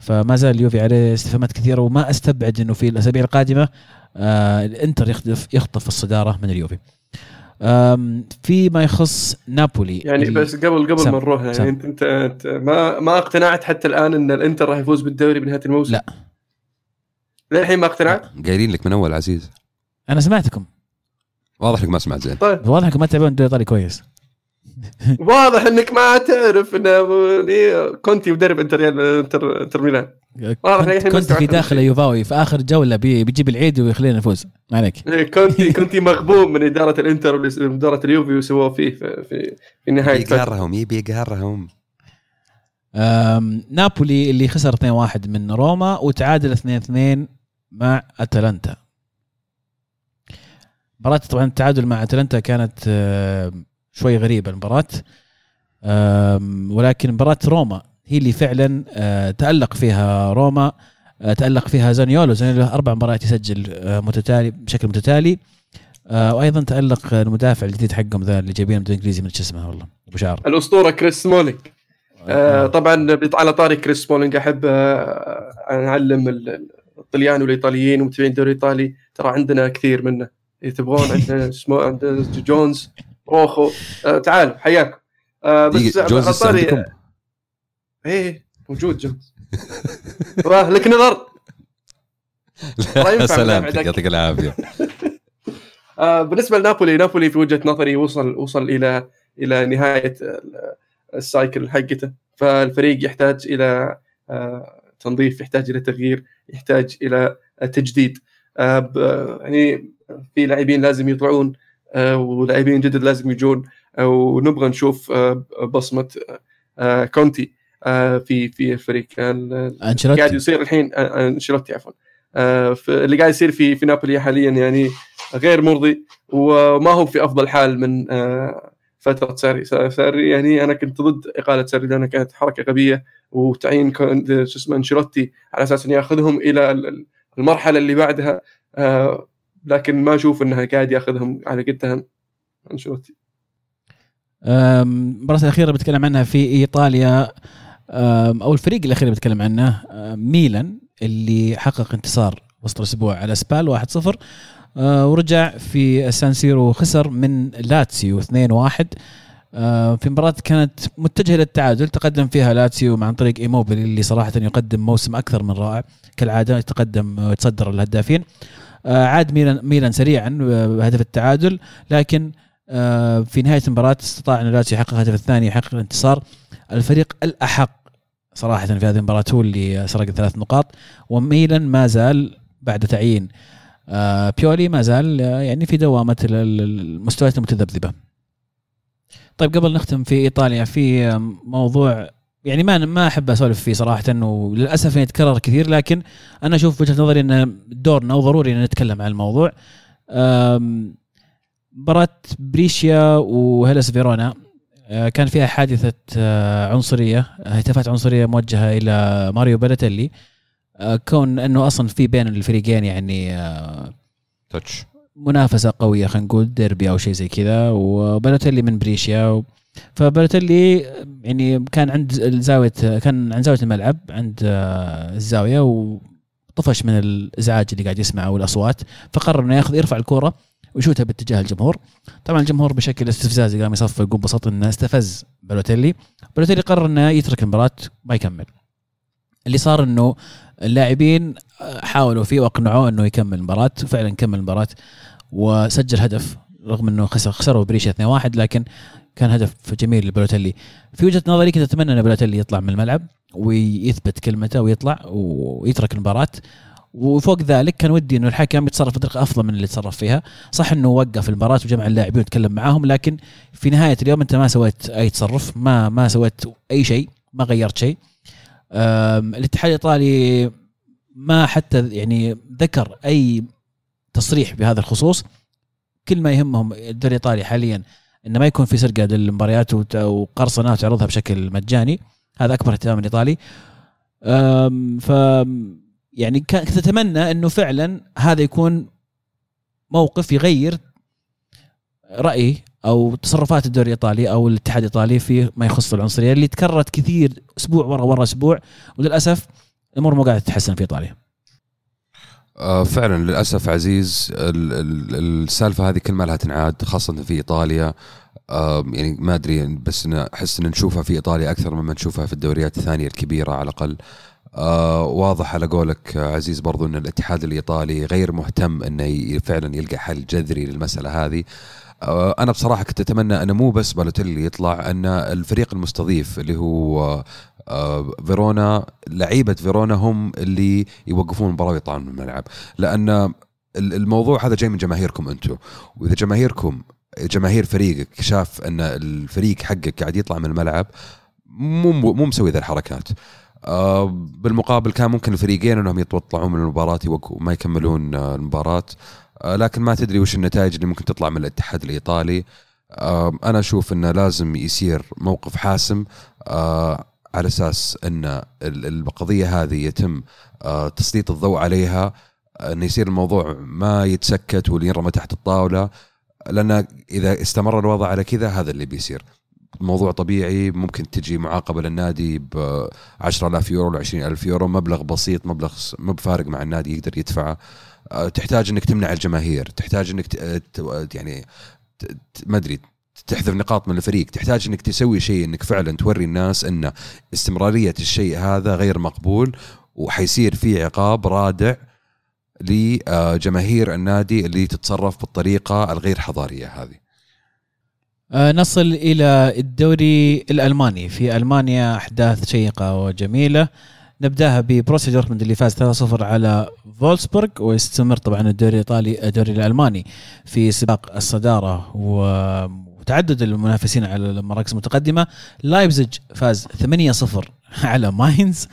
فما زال اليوفي عليه استفهامات كثيرة وما أستبعد إنه في الأسابيع القادمة آه الإنتر يخطف يخطف الصدارة من اليوفي. فيما يخص نابولي يعني بس قبل قبل. ما نروح يعني. انت انت, أنت ما ما اقتنعت حتى الآن إن الإنتر راح يفوز بالدوري بنهاية الموسم؟ لا. للحين ما اقتنعت؟ قايلين لك من أول عزيز. أنا سمعتكم. واضح إنك ما سمعت زين. طيب. واضح إنكم ما تتابعون الدوري الإيطالي كويس. واضح إنك ما تعرف ان إيه، كونتي مدرب انتر انتر إنتر ميلان واضح كنت, كنت في داخل. يوفاوي في آخر جولة بي بيجيب العيد ويخلينا نفوز ما عليك إيه، كونتي كونتي مغبوم من إدارة الإنتر ومن إدارة اليوفي وسووه فيه في في, في نهاية. يقهرهم يبي يقهرهم نابولي اللي خسر 2-1 من روما وتعادل 2-2 مع أتلانتا مباراة طبعا التعادل مع أتلانتا كانت شوي غريبة المباراة. آم، ولكن مباراة روما هي اللي فعلا آه، تألق فيها روما آه، تألق فيها زانيولو. زانيولو أربع مباريات يسجل آه، متتالي بشكل متتالي. وأيضا تألق المدافع الجديد حقهم ذا اللي جايبينه من الإنجليزي من شو اسمه والله أبو شعر. الأسطورة كريس سمولينج. آه. طبعا على طاري كريس سمولينج أحب ال- الطليان والإيطاليين ومتابعين الدوري الإيطالي. ترى عندنا كثير منه. إذا تبغون عندنا اسمه عندنا جونز. روخو آه تعالوا حياكم آه بس دقيقة، جوز على لسه طاري عندكم؟ إيه موجود جونز <laughs> راه لك نظر. مساعدك. يعطيك العافية. <laughs> <laughs> آه، بالنسبة لنابولي نابولي في وجهة نظري وصل وصل إلى إلى نهاية ال- السايكل حقته. فالفريق يحتاج إلى آه، تنظيف يحتاج إلى تغيير يحتاج إلى تجديد. ب- يعني في لاعبين لازم يطلعون ولاعبين جدد لازم يجون آه، ونبغى نشوف آه، بصمة آه، كونتي آه، في في الفريق ال- ال- قاعد انشيلوتي يصير الحين آه، آه، أنشيلوتي عفوا. آه، اللي قاعد يصير في في نابولي حاليا يعني غير مرضي وما هو في أفضل حال من آه، فترة ساري. ساري يعني أنا كنت ضد إقالة ساري لأنها كانت حركة غبية وتعيين شو اسمه أنشيلوتي على أساس إنه ياخذهم إلى ال- ال- المرحلة اللي بعدها آه، لكن ما أشوف إنها قاعد ياخذهم على قدها. انشيلوتي أم، المباراة الأخيرة بتكلم عنها في إيطاليا. أو الفريق الأخير اللي بتكلم عنه ميلان اللي حقق انتصار وسط الأسبوع على سبال 1-0 أه، ورجع في السان سيرو خسر من لاتسيو 2-1 أه، في مباراة كانت متجهة للتعادل تقدم فيها لاتسيو عن طريق إيموبيلي اللي صراحة يقدم موسم أكثر من رائع. كالعادة يتقدم ويتصدر الهدافين. عاد ميلان ميلان سريعا أه، بهدف التعادل لكن آه، في نهاية المباراة استطاع أن لاتسيو يحقق الهدف الثاني يحقق الانتصار الفريق الأحق صراحة في هذه المباراة هو اللي سرق الثلاث نقاط وميلان ما زال بعد تعيين آه، بيولي ما زال آه، يعني في دوامة ال- ال- المستويات المتذبذبة. طيب قبل نختم في إيطاليا في آه، موضوع يعني ما ما أحب أسولف فيه صراحة وللاسف انه يتكرر كثير لكن أنا أشوف وجهة نظري إن دورنا وضروري إن نتكلم عن الموضوع. مباراة بريشيا وهيلاس فيرونا آه، كان فيها حادثة آه، عنصرية هتافات عنصرية موجهة إلى ماريو بالوتيلي آه، كون أنه أصلا في بين الفريقين يعني touch منافسة قوية خلينا نقول ديربي أو شيء زي كذا وبالوتيلي من بريشيا فبالوتيلي يعني كان عند الزاوية كان عند زاوية الملعب عند آه، الزاوية وطفش من الإزعاج اللي قاعد يسمعه والأصوات فقرر إنه ياخذ يرفع الكرة ويشوتها باتجاه الجمهور. طبعا الجمهور بشكل استفزازي قام يصفق وببساطة إنه استفز بلوتيلي بلوتيلي قرر إنه يترك المباراة ما يكمل. اللي صار إنه اللاعبين حاولوا فيه واقنعوه إنه يكمل المباراة وفعلا كمل المباراة وسجل هدف رغم إنه خسر خسروا بريشيا 2-1 لكن كان هدف جميل لبلوتيلي في وجهة نظري كنت أتمنى أن بلوتيلي يطلع من الملعب ويثبت كلمته ويطلع ويترك المباراة. وفوق ذلك كان ودي أنه الحكم يتصرف بطريقة أفضل من اللي تصرف فيها. صح أنه وقف المباراة وجمع اللاعبين وتكلم معاهم لكن في نهاية اليوم أنت ما سويت أي تصرف ما ما سويت أي شيء ما غيرت شيء. الاتحاد الإيطالي ما حتى يعني ذكر أي تصريح بهذا الخصوص. كل ما يهمهم الدوري الإيطالي حاليا إنه ما يكون في سرقة للمباريات وقرصنه وتعرضها بشكل مجاني. هذا أكبر اهتمام الإيطالي. ف يعني كنت اتمنى إنه فعلا هذا يكون موقف يغير راي أو تصرفات الدوري الإيطالي أو الاتحاد الإيطالي في ما يخص العنصرية اللي تكررت كثير أسبوع ورا ورا أسبوع. وللأسف الأمور مو قاعدة تتحسن في إيطاليا. آه فعلا للأسف عزيز ال- ال- السالفة هذه كل ما لها تنعاد خاصة في إيطاليا. آه يعني ما أدري بس أحس إن نشوفها في إيطاليا أكثر مما نشوفها في الدوريات الثانية الكبيرة على الأقل. آه واضح على قولك عزيز برضو إن الاتحاد الإيطالي غير مهتم إنه فعلا يلقى حل جذري للمسألة هذه. أنا بصراحة كنت أتمنى أنه مو بس بالوتيلي يطلع أن الفريق المستضيف اللي هو آه، آه، فيرونا لعيبة فيرونا هم اللي يوقفون المباراة ويطلعون من الملعب. لأن ال- الموضوع هذا جاي من جماهيركم أنتم وإذا جماهيركم جماهير فريقك شاف أن الفريق حقك قاعد يطلع من الملعب مو مو مسوي ذا الحركات. آه، بالمقابل كان ممكن الفريقين أنهم يطلعون من المباراة يوقفوا ما يكملون آه، المباراة. آه، لكن ما تدري وش النتائج اللي ممكن تطلع من الاتحاد الإيطالي. آه، أنا أشوف إنه لازم يصير موقف حاسم آه، على أساس إن ال- القضية هذه يتم آه، تسليط الضوء عليها انه يصير الموضوع ما يتسكت واللي ينرمى تحت الطاولة لأن إذا استمر الوضع على كذا هذا اللي بيصير. موضوع طبيعي ممكن تجي معاقبة للنادي ب 10000 يورو ل 20000 يورو مبلغ بسيط مبلغ مو بفارق مع النادي يقدر يدفعه. آه، تحتاج إنك تمنع الجماهير تحتاج إنك ت- ت- يعني ما أدري تحذف نقاط من الفريق. تحتاج إنك تسوي شيء إنك فعلا توري الناس إن استمرارية الشيء هذا غير مقبول وحيصير في عقاب رادع لجماهير النادي اللي تتصرف بالطريقة الغير حضارية هذه. آه، نصل إلى الدوري الألماني. في ألمانيا أحداث شيقة وجميلة. نبدأها ببروسيا دورتموند اللي فاز 3-0 على فولسبورغ ويستمر طبعا الدوري الإيطالي الدوري الألماني في سباق الصدارة وتعدد المنافسين على المراكز المتقدمة. لايبزيج فاز 8-0 على ماينز.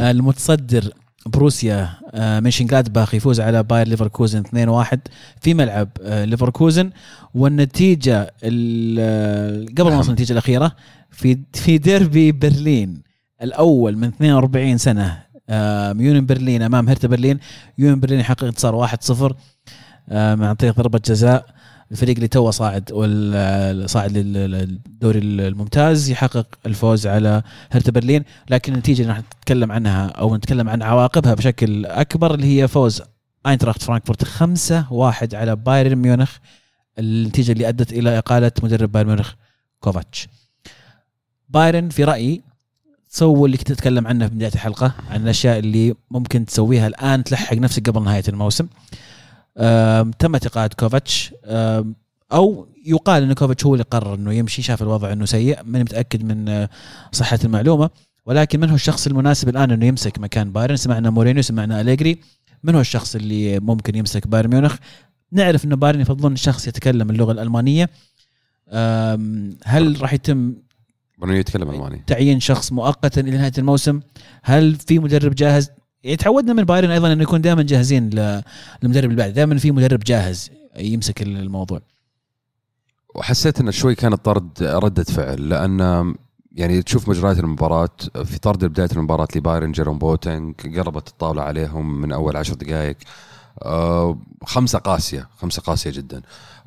آه، المتصدر بروسيا آه، مونشنغلادباخ يفوز على باير ليفركوزن 2-1 في ملعب آه، ليفركوزن. والنتيجة ال- قبل ما نوصل النتيجه الأخيرة في في ديربي برلين الأول من 42 سنة آه، يونيون برلين أمام هرتا برلين. يونيون برلين يحقق انتصار 1-0 آه، عن طريق ضربة جزاء. الفريق اللي توه صاعد والصاعد للدوري الممتاز يحقق الفوز على هرتا برلين لكن النتيجة اللي راح نتكلم عنها أو نتكلم عن عواقبها بشكل أكبر اللي هي فوز آينتراخت فرانكفورت 5 1 على بايرن ميونخ النتيجة اللي أدت إلى إقالة مدرب بايرن ميونخ كوفاتش. بايرن في رأيي سووا اللي كنت أتكلم عنه في بداية الحلقة عن الأشياء اللي ممكن تسويها الآن تلحق نفسك قبل نهاية الموسم. أم، تم انتقاد كوفاتش أو يقال إن كوفاتش هو اللي قرر إنه يمشي شاف الوضع إنه سيء ماني متأكد من أه، صحة المعلومة. ولكن من هو الشخص المناسب الآن إنه يمسك مكان بايرن؟ سمعنا مورينيو سمعنا أليجري. من هو الشخص اللي ممكن يمسك بايرن ميونخ؟ نعرف إنه بايرن يفضلون شخص يتكلم اللغة الألمانية. هل راح يتم بنو يتكلم ألماني؟ تعيين شخص مؤقتا إلى نهاية الموسم؟ هل في مدرب جاهز؟ تعودنا من بايرن أيضا إنه يكون دائما جاهزين للمدرب اللي بعد دائما في مدرب جاهز يمسك الموضوع. وحسيت إن شوي كانت طرد ردة فعل لأن يعني تشوف مجريات المباراة في طرد بداية المباراة لبايرن جيروم بوتينج قلبت الطاولة عليهم من أول عشر دقائق. آه خمسة قاسية خمسة قاسية جدا.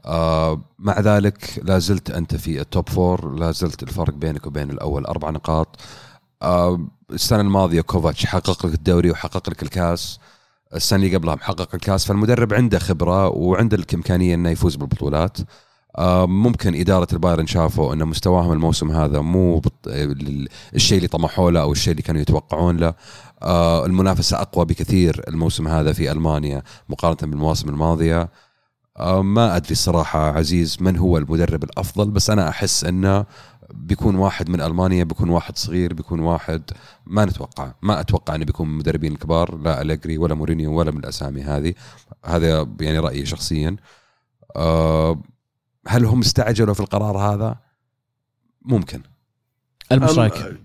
آه مع ذلك لا زلت أنت في ال top four لا زلت الفرق بينك وبين الأول أربع نقاط. آه السنة الماضية كوفاتش حقق لك الدوري وحقق لك الكاس. السنة اللي قبلها محقق الكاس فالمدرب عنده خبرة وعنده الإمكانية أنه يفوز بالبطولات. آه، ممكن إدارة البايرن شافوا أن مستواهم الموسم هذا مو الشيء اللي طمحوا له أو الشيء اللي كانوا يتوقعون له. آه، المنافسة أقوى بكثير الموسم هذا في ألمانيا مقارنة بالمواسم الماضية. آه، ما أدري الصراحة عزيز من هو المدرب الأفضل بس أنا أحس أنه بيكون واحد من ألمانيا بيكون واحد صغير بيكون واحد ما نتوقع. ما أتوقع أنه بيكون مدربين كبار لا أليجري ولا مورينيو ولا من الأسامي هذه. هذا يعني رأيي شخصيا. آه، هل هم استعجلوا في القرار هذا؟ ممكن. المش أم- رايك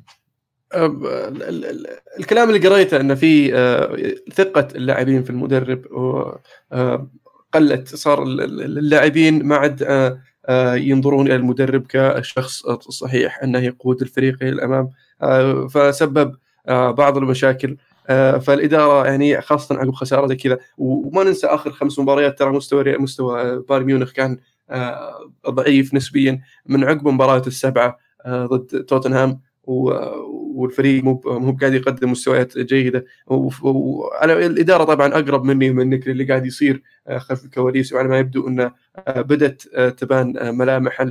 الكلام اللي قريته إنه في آه، ثقة اللاعبين في المدرب آه، قلت صار ال- ال- اللاعبين ما عاد ينظرون إلى المدرب كالشخص الصحيح أنه يقود الفريق إلى الأمام. آه، فسبب آه، بعض المشاكل. آه، فالإدارة يعني خاصة عقب خسارة زي كذا وما ننسى آخر خمس مباريات ترى مستوى مستوى بايرن ميونخ كان آه، ضعيف نسبيا من عقب مباراة السبعة آه، ضد توتنهام والفريق مو مو قاعد يقدم مستويات جيدة. وعلى الإدارة طبعا أقرب مني منك اللي قاعد يصير آه، خلف الكواليس. وعلى ما يبدو انه آه، بدأت آه، تبان ملامح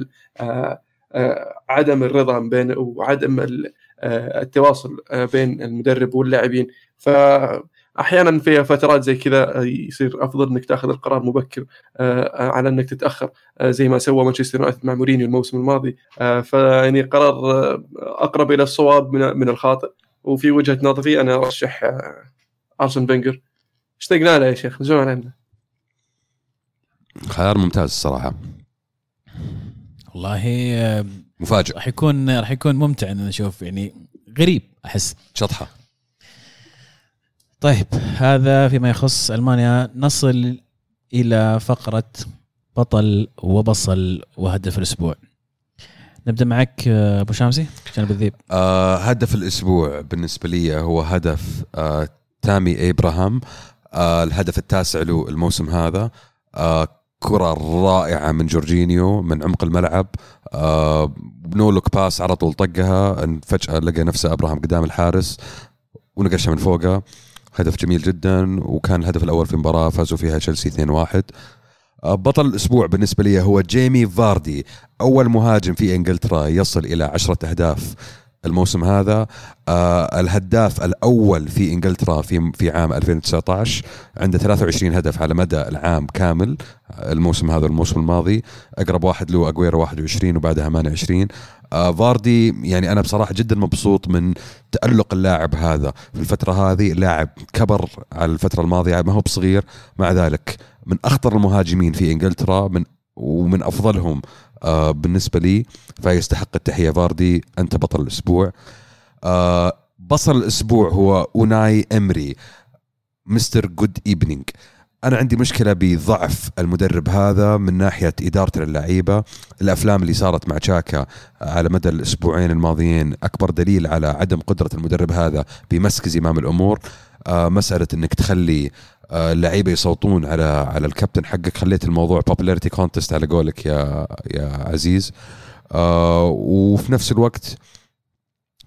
عدم الرضا بين وعدم ال- التواصل بين المدرب واللاعبين. فاحيانا في فترات زي كذا آه، يصير أفضل إنك تأخذ القرار مبكر آه، على إنك تتأخر آه، زي ما سوى مانشستر يونايتد مع مورينيو الموسم الماضي. آه، فيعني قرار آه، أقرب إلى الصواب من من الخاطئ. وفي وجهة نظري أنا أرشح آه، أرسن فينجر. اشتقنا له يا شيخ؟ زمان عنه خيار ممتاز الصراحة. والله آه، مفاجئ. راح يكون راح يكون ممتع إن نشوف يعني غريب أحس. شطحة. طيب هذا فيما يخص ألمانيا. نصل إلى فقرة بطل وبصل وهدف الأسبوع. نبدأ معك آه، أبو شامسي جانب الذيب آه هدف الأسبوع بالنسبة لي هو هدف آه تامي إبراهام. آه الهدف التاسع له الموسم هذا. آه كرة رائعة من جورجينيو من عمق الملعب. آه no look pass على طول طقها. فجأة لقى نفسه أبراهام قدام الحارس ونقشها من فوقها هدف جميل جدا وكان الهدف الأول في مباراه فازوا فيها تشيلسي 2-1 آه، بطل الأسبوع بالنسبة لي هو جيمي فاردي أول مهاجم في إنجلترا يصل إلى عشرة أهداف. الموسم هذا آه الهداف الأول في إنجلترا في في عام 2019 عنده 23 هدف على مدى العام كامل الموسم هذا الموسم الماضي. أقرب واحد له اجويرو 21 وبعدها مان 20 آه فاردي يعني أنا بصراحة جدا مبسوط من تألق اللاعب هذا. في الفترة هذه لاعب كبر على الفترة الماضية ما هو بصغير. مع ذلك من أخطر المهاجمين في إنجلترا من ومن أفضلهم آه بالنسبة لي فيستحق التحية. فاردي أنت بطل الأسبوع. آه بصل الأسبوع هو أوناي إمري Mister Good Evening أنا عندي مشكلة بضعف المدرب هذا من ناحية ادارته للعيبه الأفلام اللي صارت مع تشاكا على مدى الأسبوعين الماضيين أكبر دليل على عدم قدرة المدرب هذا بمسك زمام الأمور. آه مسألة إنك تخلي آه اللعيبة يصوتون على على الكابتن حقك. خليت الموضوع popularity contest على قولك يا يا عزيز. آه وفي نفس الوقت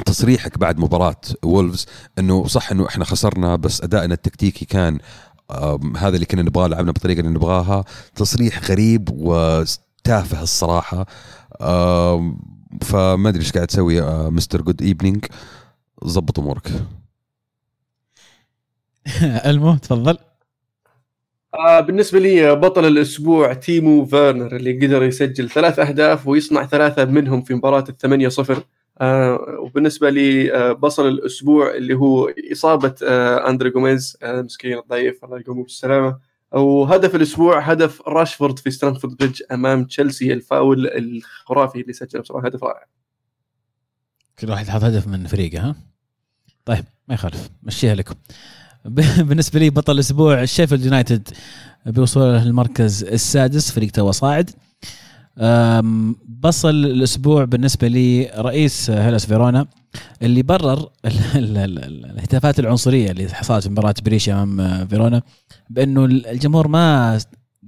تصريحك بعد مباراة وولفز إنه صح إنه إحنا خسرنا بس أدائنا التكتيكي كان هذا اللي كنا نبغاه لعبنا بالطريقة اللي نبغاها. تصريح غريب وتافه الصراحة. فما أدري إيش قاعد تسوي Mister Good Evening ظبط أمورك. <laughs> المو تفضل. آه بالنسبة لي بطل الأسبوع تيمو فيرنر اللي قدر يسجل ثلاث أهداف ويصنع ثلاثة منهم في مباراة الثمانية صفر. آه وبالنسبة لي آه بصل الأسبوع اللي هو إصابة آه أندري جوميز آه مسكين الضعيف الله يقومه بالسلامة. وهدف الأسبوع هدف راشفورد في ستامفورد بريدج أمام تشيلسي الفاول الخرافي اللي سجله بصراحة هدف رائع. كل واحد حط هدف من فريقه ها؟ طيب ما يخالف مشيها لكم. <laughs> بالنسبة لي بطل الأسبوع شيفيلد يونايتد بوصوله للمركز السادس فريق تو صاعد. بصل الأسبوع بالنسبة لي رئيس هيلاس فيرونا اللي برر الهتافات العنصرية اللي حصلت في مباراة بريشا أمام فيرونا بأنه الجمهور ما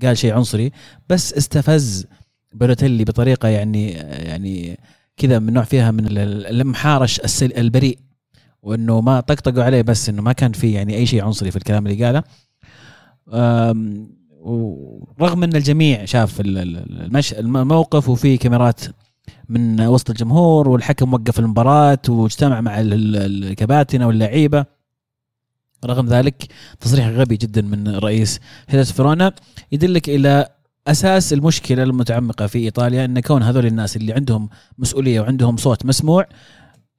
قال شيء عنصري بس استفز بلوتيلي بطريقة يعني يعني كذا من نوع فيها من المحارش البريء. وإنه ما طقطقوا عليه بس إنه ما كان في يعني أي شيء عنصري في الكلام اللي قاله ورغم إن الجميع شاف المش... الموقف وفي كاميرات من وسط الجمهور والحكم وقف المباراة واجتمع مع الكباتنة واللعيبة رغم ذلك تصريح غبي جدا من رئيس هيلاس فيرونا يدلك إلى أساس المشكلة المتعمقة في إيطاليا إن كون هذول الناس اللي عندهم مسؤولية وعندهم صوت مسموع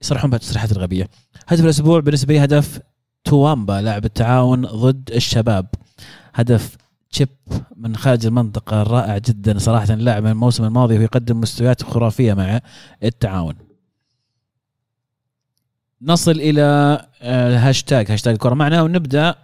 يصرحون بهالتصريحات الغبية. هدف الأسبوع بالنسبة لي هدف توامبا لاعب التعاون ضد الشباب. هدف تشيب من خارج المنطقة رائع جدا صراحة. اللاعب من الموسم الماضي ويقدم مستويات خرافية مع التعاون. نصل إلى هاشتاج هاشتاج الكرة. معنا ونبدأ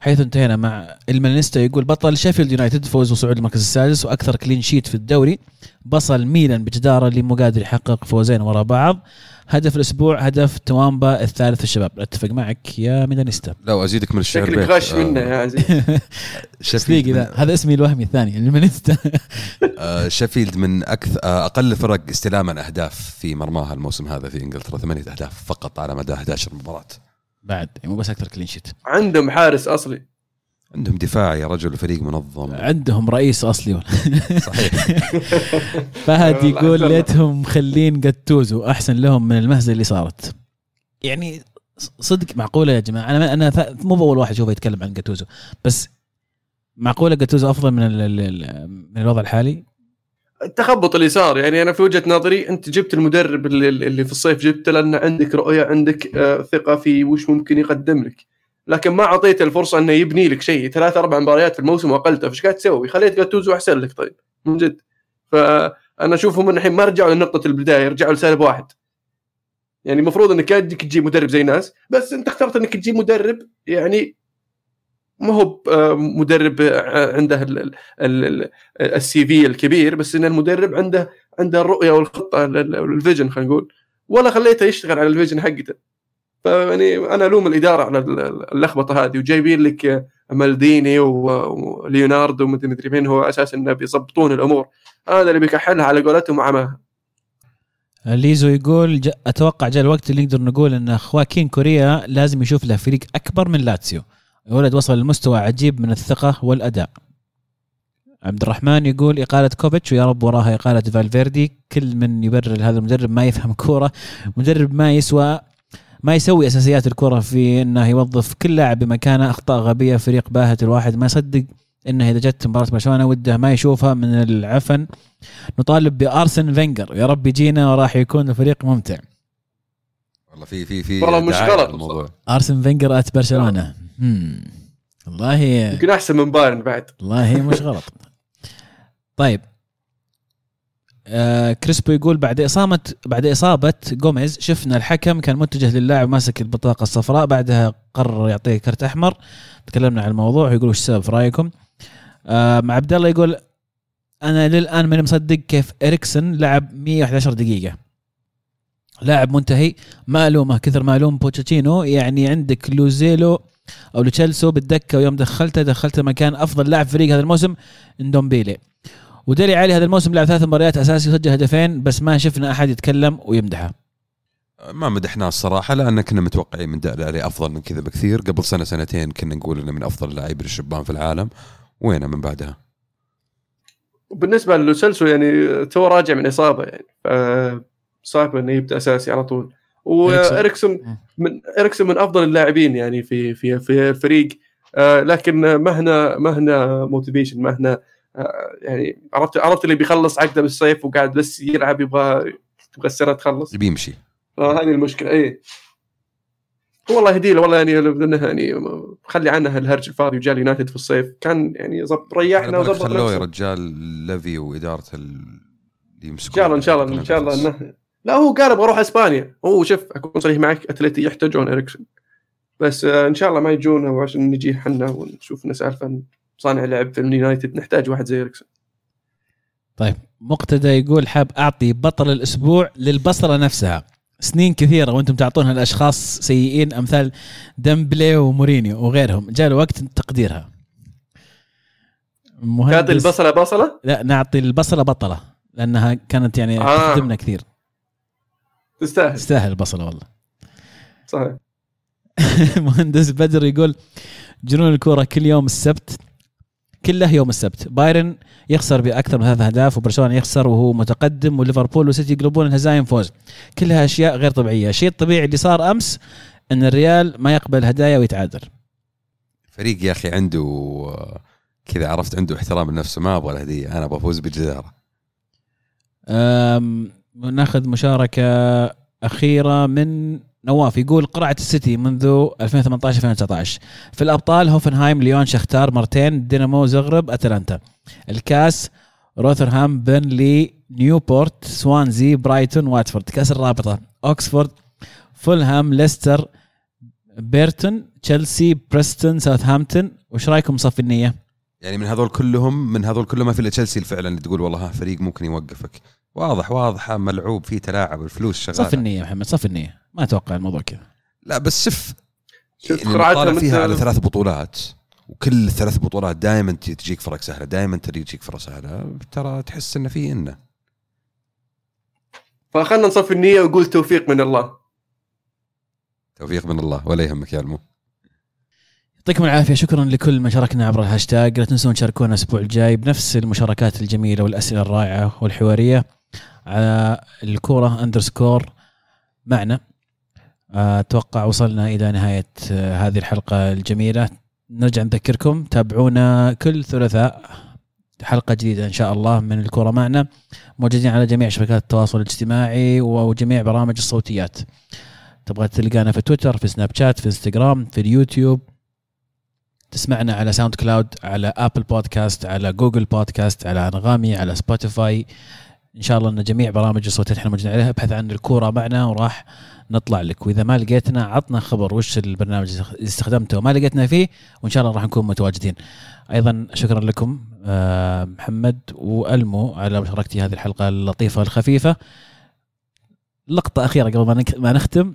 حيث انتهينا مع الميلانيستا يقول بطل شيفيلد يونايتد فوز وصعود المركز السادس وأكثر clean sheet في الدوري. بصل ميلان بجدارة اللي مو قادر يحقق فوزين ورا بعض. هدف الأسبوع هدف توامبا الثالث الشباب. أتفق معك يا ميلانيستا لا ازيدك من الشعر شكلك غش منه يا عزيز <laughs> شفيق ذا هذا اسمي الوهمي الثاني الميلانيستا <laughs> آه شيفيلد من أكثر آه أقل فرق استلاما اهداف في مرماها الموسم هذا في إنجلترا. ثمانية أهداف فقط على مدى 11 مباراة. بعد مو بس أكثر كلين شيت عندهم حارس أصلي. عندهم دفاع يا رجل فريق منظم. عندهم رئيس أصلي. <laughs> صحيح. <laughs> فهد يقول ليتهم مخلين جاتوزو أحسن لهم من المهزة اللي صارت. يعني صدق معقولة يا جماعة؟ أنا أنا مو بأول واحد اشوفه يتكلم عن جاتوزو. بس معقولة جاتوزو أفضل من من الوضع الحالي؟ التخبط اللي صار يعني أنا في وجهة نظري أنت جبت المدرب اللي, اللي في الصيف جبته لأن عندك رؤية عندك آه، ثقة في وش ممكن يقدم لك. لكن ما اعطيته الفرصة إنه يبني لك شيء. ثلاث أربع مباريات في الموسم وأقلته فايش قاعد تسوي؟ خليت جاتوزو أحسن لك طيب من جد. فأنا أشوفهم الحين ما رجعوا لنقطة البداية رجعوا لسالب واحد. يعني المفروض إنك يدك تجيب مدرب زي ناس بس أنت اخترت إنك تجيب مدرب يعني ما هو مدرب عنده ال CV الكبير بس إن المدرب عنده عنده الرؤية والخطة ال vision خلينا نقول. ولا خليته يشتغل على ال vision حقته. فيعني أنا ألوم الإدارة على اللخبطة هذه وجايبين لك مالديني وليوناردو ومدري مدري مين هو أساس انه بيظبطون الأمور. هذا اللي بيكحلها على قولتهم وعماها ليزو يقول ج... أتوقع جاء الوقت اللي نقدر نقول إن خواكين كوريا لازم يشوف له فريق أكبر من لاتسيو. الولد وصل لمستوى عجيب من الثقة والأداء. عبد الرحمن يقول إقالة كوفيتش ويا رب وراها إقالة فالفيردي. كل من يبرر هذا المدرب ما يفهم كورة. مدرب ما يسوى ما يسوي أساسيات الكرة في إنه يوظف كل لاعب بمكانه أخطاء غبية فريق باهت الواحد ما يصدق إنه إذا جت مباراة برشلونة وده ما يشوفها من العفن. نطالب بأرسن فينجر يا رب يجينا وراح يكون الفريق ممتع. والله في في في والله مش غلط. الموضوع. أرسن فينجر at برشلونة. والله يمكن أحسن من بايرن بعد. والله مش غلط. طيب آه كريسبو يقول بعد إصابة بعد إصابة جوميز شفنا الحكم كان متجه للاعب ماسك البطاقة الصفراء بعدها قرر يعطيه كرت أحمر. تكلمنا عن الموضوع يقول وش السبب في رأيكم؟ آه مع عبد الله يقول أنا للآن ماني مصدق كيف إريكسن لعب 111 دقيقة. لاعب منتهي ما ألومه كثر ما ألوم بوتشيتينو يعني عندك لوزيلو أو لتشيلسو بالدكة ويوم دخلته دخلته مكان أفضل لاعب فريق هذا الموسم إندومبيلي. وديلي علي هذا الموسم لعب ثلاث مباريات أساسي وسجل هدفين بس ما شفنا أحد يتكلم ويمدحه. ما مدحناه الصراحة لأن كنا متوقعين من دالي علي أفضل من كذا بكثير. قبل سنة سنتين كنا نقول إنه من أفضل اللاعبين الشبان في العالم. وينه من بعدها؟ وبالنسبه للوسلسو يعني تو راجع من إصابة يعني صعب إنه يبدأ أساسي على طول. وإريكسون من إريكسون من أفضل اللاعبين يعني في في في الفريق آه لكن مهنا مهنا موتيفيشن مهنا آه يعني عرفت عرفت اللي بيخلص عقده بالصيف وقاعد بس يلعب يبغى تبغى السنة تخلص. بيمشي آه هذه المشكلة اي والله يهدي له والله يعني لأنه يعني خلي عنه الهرج الفاضي وجاء اليونايتد في الصيف. كان يعني زب ريحنا وظبط خلوه يا رجال ليفي وإدارة اللي يمسكون إن شاء الله إن شاء الله إن شاء الله انه لا هو قال أبغى أروح إسبانيا. هو شوف أكون صريح معك أتلتي يحتاجون إريكسون. بس آه إن شاء الله ما يجونا وعشان نجي حنا ونشوف لنا سالفه صانع لعب في اليونايتد نحتاج واحد زي اريكسون طيب مقتدى يقول حاب أعطي بطل الأسبوع للبصلة نفسها. سنين كثيرة وأنتم تعطونها لأشخاص سيئين أمثال دمبلي ومورينيو وغيرهم. جاء الوقت تقديرها. تعطي البصلة بصلة؟ لا نعطي البصلة بطلة لأنها كانت يعني آه. تخدمنا كثير. تستاهل. تستاهل البصلة والله. صحيح. <laughs> مهندس بدر يقول جنون الكورة كل يوم السبت. كله يوم السبت. بايرن يخسر بأكثر من ثلاث أهداف وبرشلونة يخسر وهو متقدم وليفربول وسيتي يقلبون الهزايم فوز. كلها أشياء غير طبيعية. الشيء الطبيعي اللي صار أمس إن الريال ما يقبل هدايا ويتعادل. فريق يا أخي عنده كذا عرفت عنده احترام لنفسه ما أبغى الهدية. أنا أبغى أفوز بجداره ناخذ مشاركة أخيرة من نواف يقول قرعة السيتي منذ 2018 2019 في الأبطال هوفنهايم ليون شختار مرتين دينامو زغرب أتلانتا. الكاس روثرهام بيرنلي نيوبورت سوانزي برايتون واتفورد. كاس الرابطة أوكسفورد فولهام ليستر بيرتون تشيلسي بريستون ساوثهامبتون. وش رأيكم صفي النية؟ يعني من هذول كلهم من هذول كلهم ما في إلا تشيلسي فعلا تقول والله ها فريق ممكن يوقفك. واضح واضح ملعوب فيه تلاعب الفلوس شغالة. صف النية يا محمد صف النية. ما أتوقع الموضوع كذا. لا بس شوف شوف يعني فيها على ثلاث بطولات وكل الثلاث بطولات دائما تجيك فرق سهلة دائما تجيك فرق سهلة ترى تحس انه في انه فخلنا نصف النية ونقول توفيق من الله. توفيق من الله ولا يهمك يا المو. يعطيكم العافية شكرا لكل من شاركنا عبر الهاشتاج. لا تنسون تشاركونا الأسبوع الجاي بنفس المشاركات الجميلة والأسئلة الرائعة والحوارية. على الكورة underscore معنا. أتوقع وصلنا إلى نهاية هذه الحلقة الجميلة. نرجع نذكركم تابعونا كل ثلاثاء حلقة جديدة إن شاء الله من الكرة معنا. موجودين على جميع شبكات التواصل الاجتماعي وجميع برامج الصوتيات. تبغى تلقانا في تويتر في سناب شات في إنستغرام في اليوتيوب. تسمعنا على ساوند كلاود على أبل بودكاست على جوجل بودكاست على أنغامي على سبوتيفاي. إن شاء الله أن جميع برامج الصوتيات إحنا موجودين عليها ابحث عن الكورة معنا وراح نطلع لك. وإذا ما لقيتنا عطنا خبر وش البرنامج اللي استخدمته وما لقيتنا فيه وإن شاء الله راح نكون متواجدين. أيضا شكرا لكم محمد وألمو على مشاركتي هذه الحلقة اللطيفة الخفيفه لقطة أخيرة قبل ما نختم.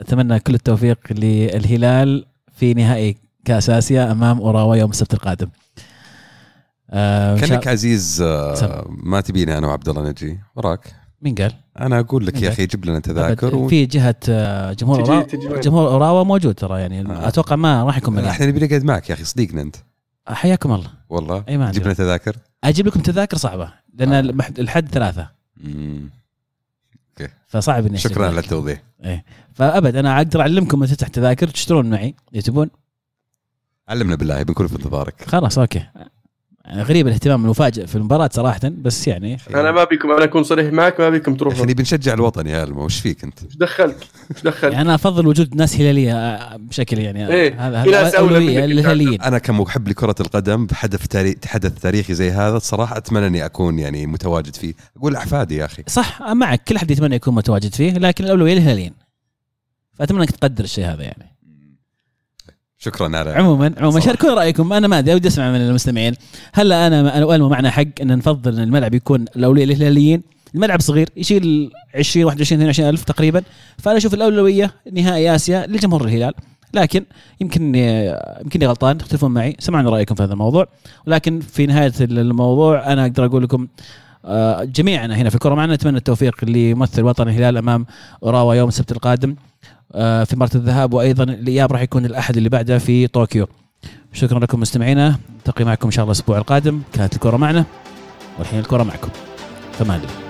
أتمنى كل التوفيق للهلال في نهائي كأس آسيا أمام أوراوا يوم السبت القادم. آه كانك عزيز آه،. ما تبيني أنا وعبد الله نجي وراك مين قال؟ أنا أقول لك يا. أخي جيب لنا تذاكر. و... في جهة آه، جمهور تجي- تجي؟ جمهور اوراوا موجود ترى يعني آه. أتوقع ما راح يكون مليان إحنا نبي نقعد معك يا أخي صديقنا أنت حياكم الله والله أي ما جيب لنا تذاكر أجيب لكم تذاكر صعبة لأن آه. الحد ثلاثة مم. فصعب إني شكرا على. التوضيح فأبد أنا أقدر أعلمكم متى تفتح تذاكر تشترون معي إذا تبون علمنا بالله بنكون في انتظارك خلاص أوكي غريب الاهتمام المفاجئ في المباراة صراحة بس يعني أنا ما بيكم أنا أكون صريح معك ما بيكم يا تروحون أخي نبي نشجع الوطن يا ألمو وش فيك أنت؟ إيش دخلك؟ إيش دخلك؟ يعني أنا أفضل وجود ناس هلالية آه، بشكل يعني إيه، هذا هذا للهلاليين أنا كمحب لكرة القدم بحدث تاريخ حدث تاريخي زي هذا الصراحه أتمنى أني أكون يعني متواجد فيه. أقول أحفادي يا أخي. صح معك كل أحد يتمنى يكون متواجد فيه لكن الأولوية للهلاليين فأتمنى أنك تقدر الشيء هذا يعني. شكرا على عموما عموما. شاركونا رأيكم. أنا ما أدري ودي أسمع من المستمعين. هل أنا والمو معنا حق إن نفضل إن الملعب يكون الأولوية للهلاليين. الملعب صغير يشيل 20 21 22 ألف تقريبا. فأنا أشوف الأولوية نهائي آسيا لجمهور الهلال. لكن يمكن يمكنني غلطان تختلفون معي سمعنا رأيكم في هذا الموضوع. ولكن في نهاية الموضوع أنا أقدر أقول لكم آه، جميعنا هنا في الكره معنا نتمنى التوفيق لممثل وطن الهلال أمام أوراوا يوم السبت القادم. في مباراه الذهاب وأيضا الإياب راح يكون الأحد اللي بعده في طوكيو. شكرا لكم مستمعينا. نلتقي معكم إن شاء الله الأسبوع القادم. كانت الكرة معنا والحين الكرة معكم. فمان الله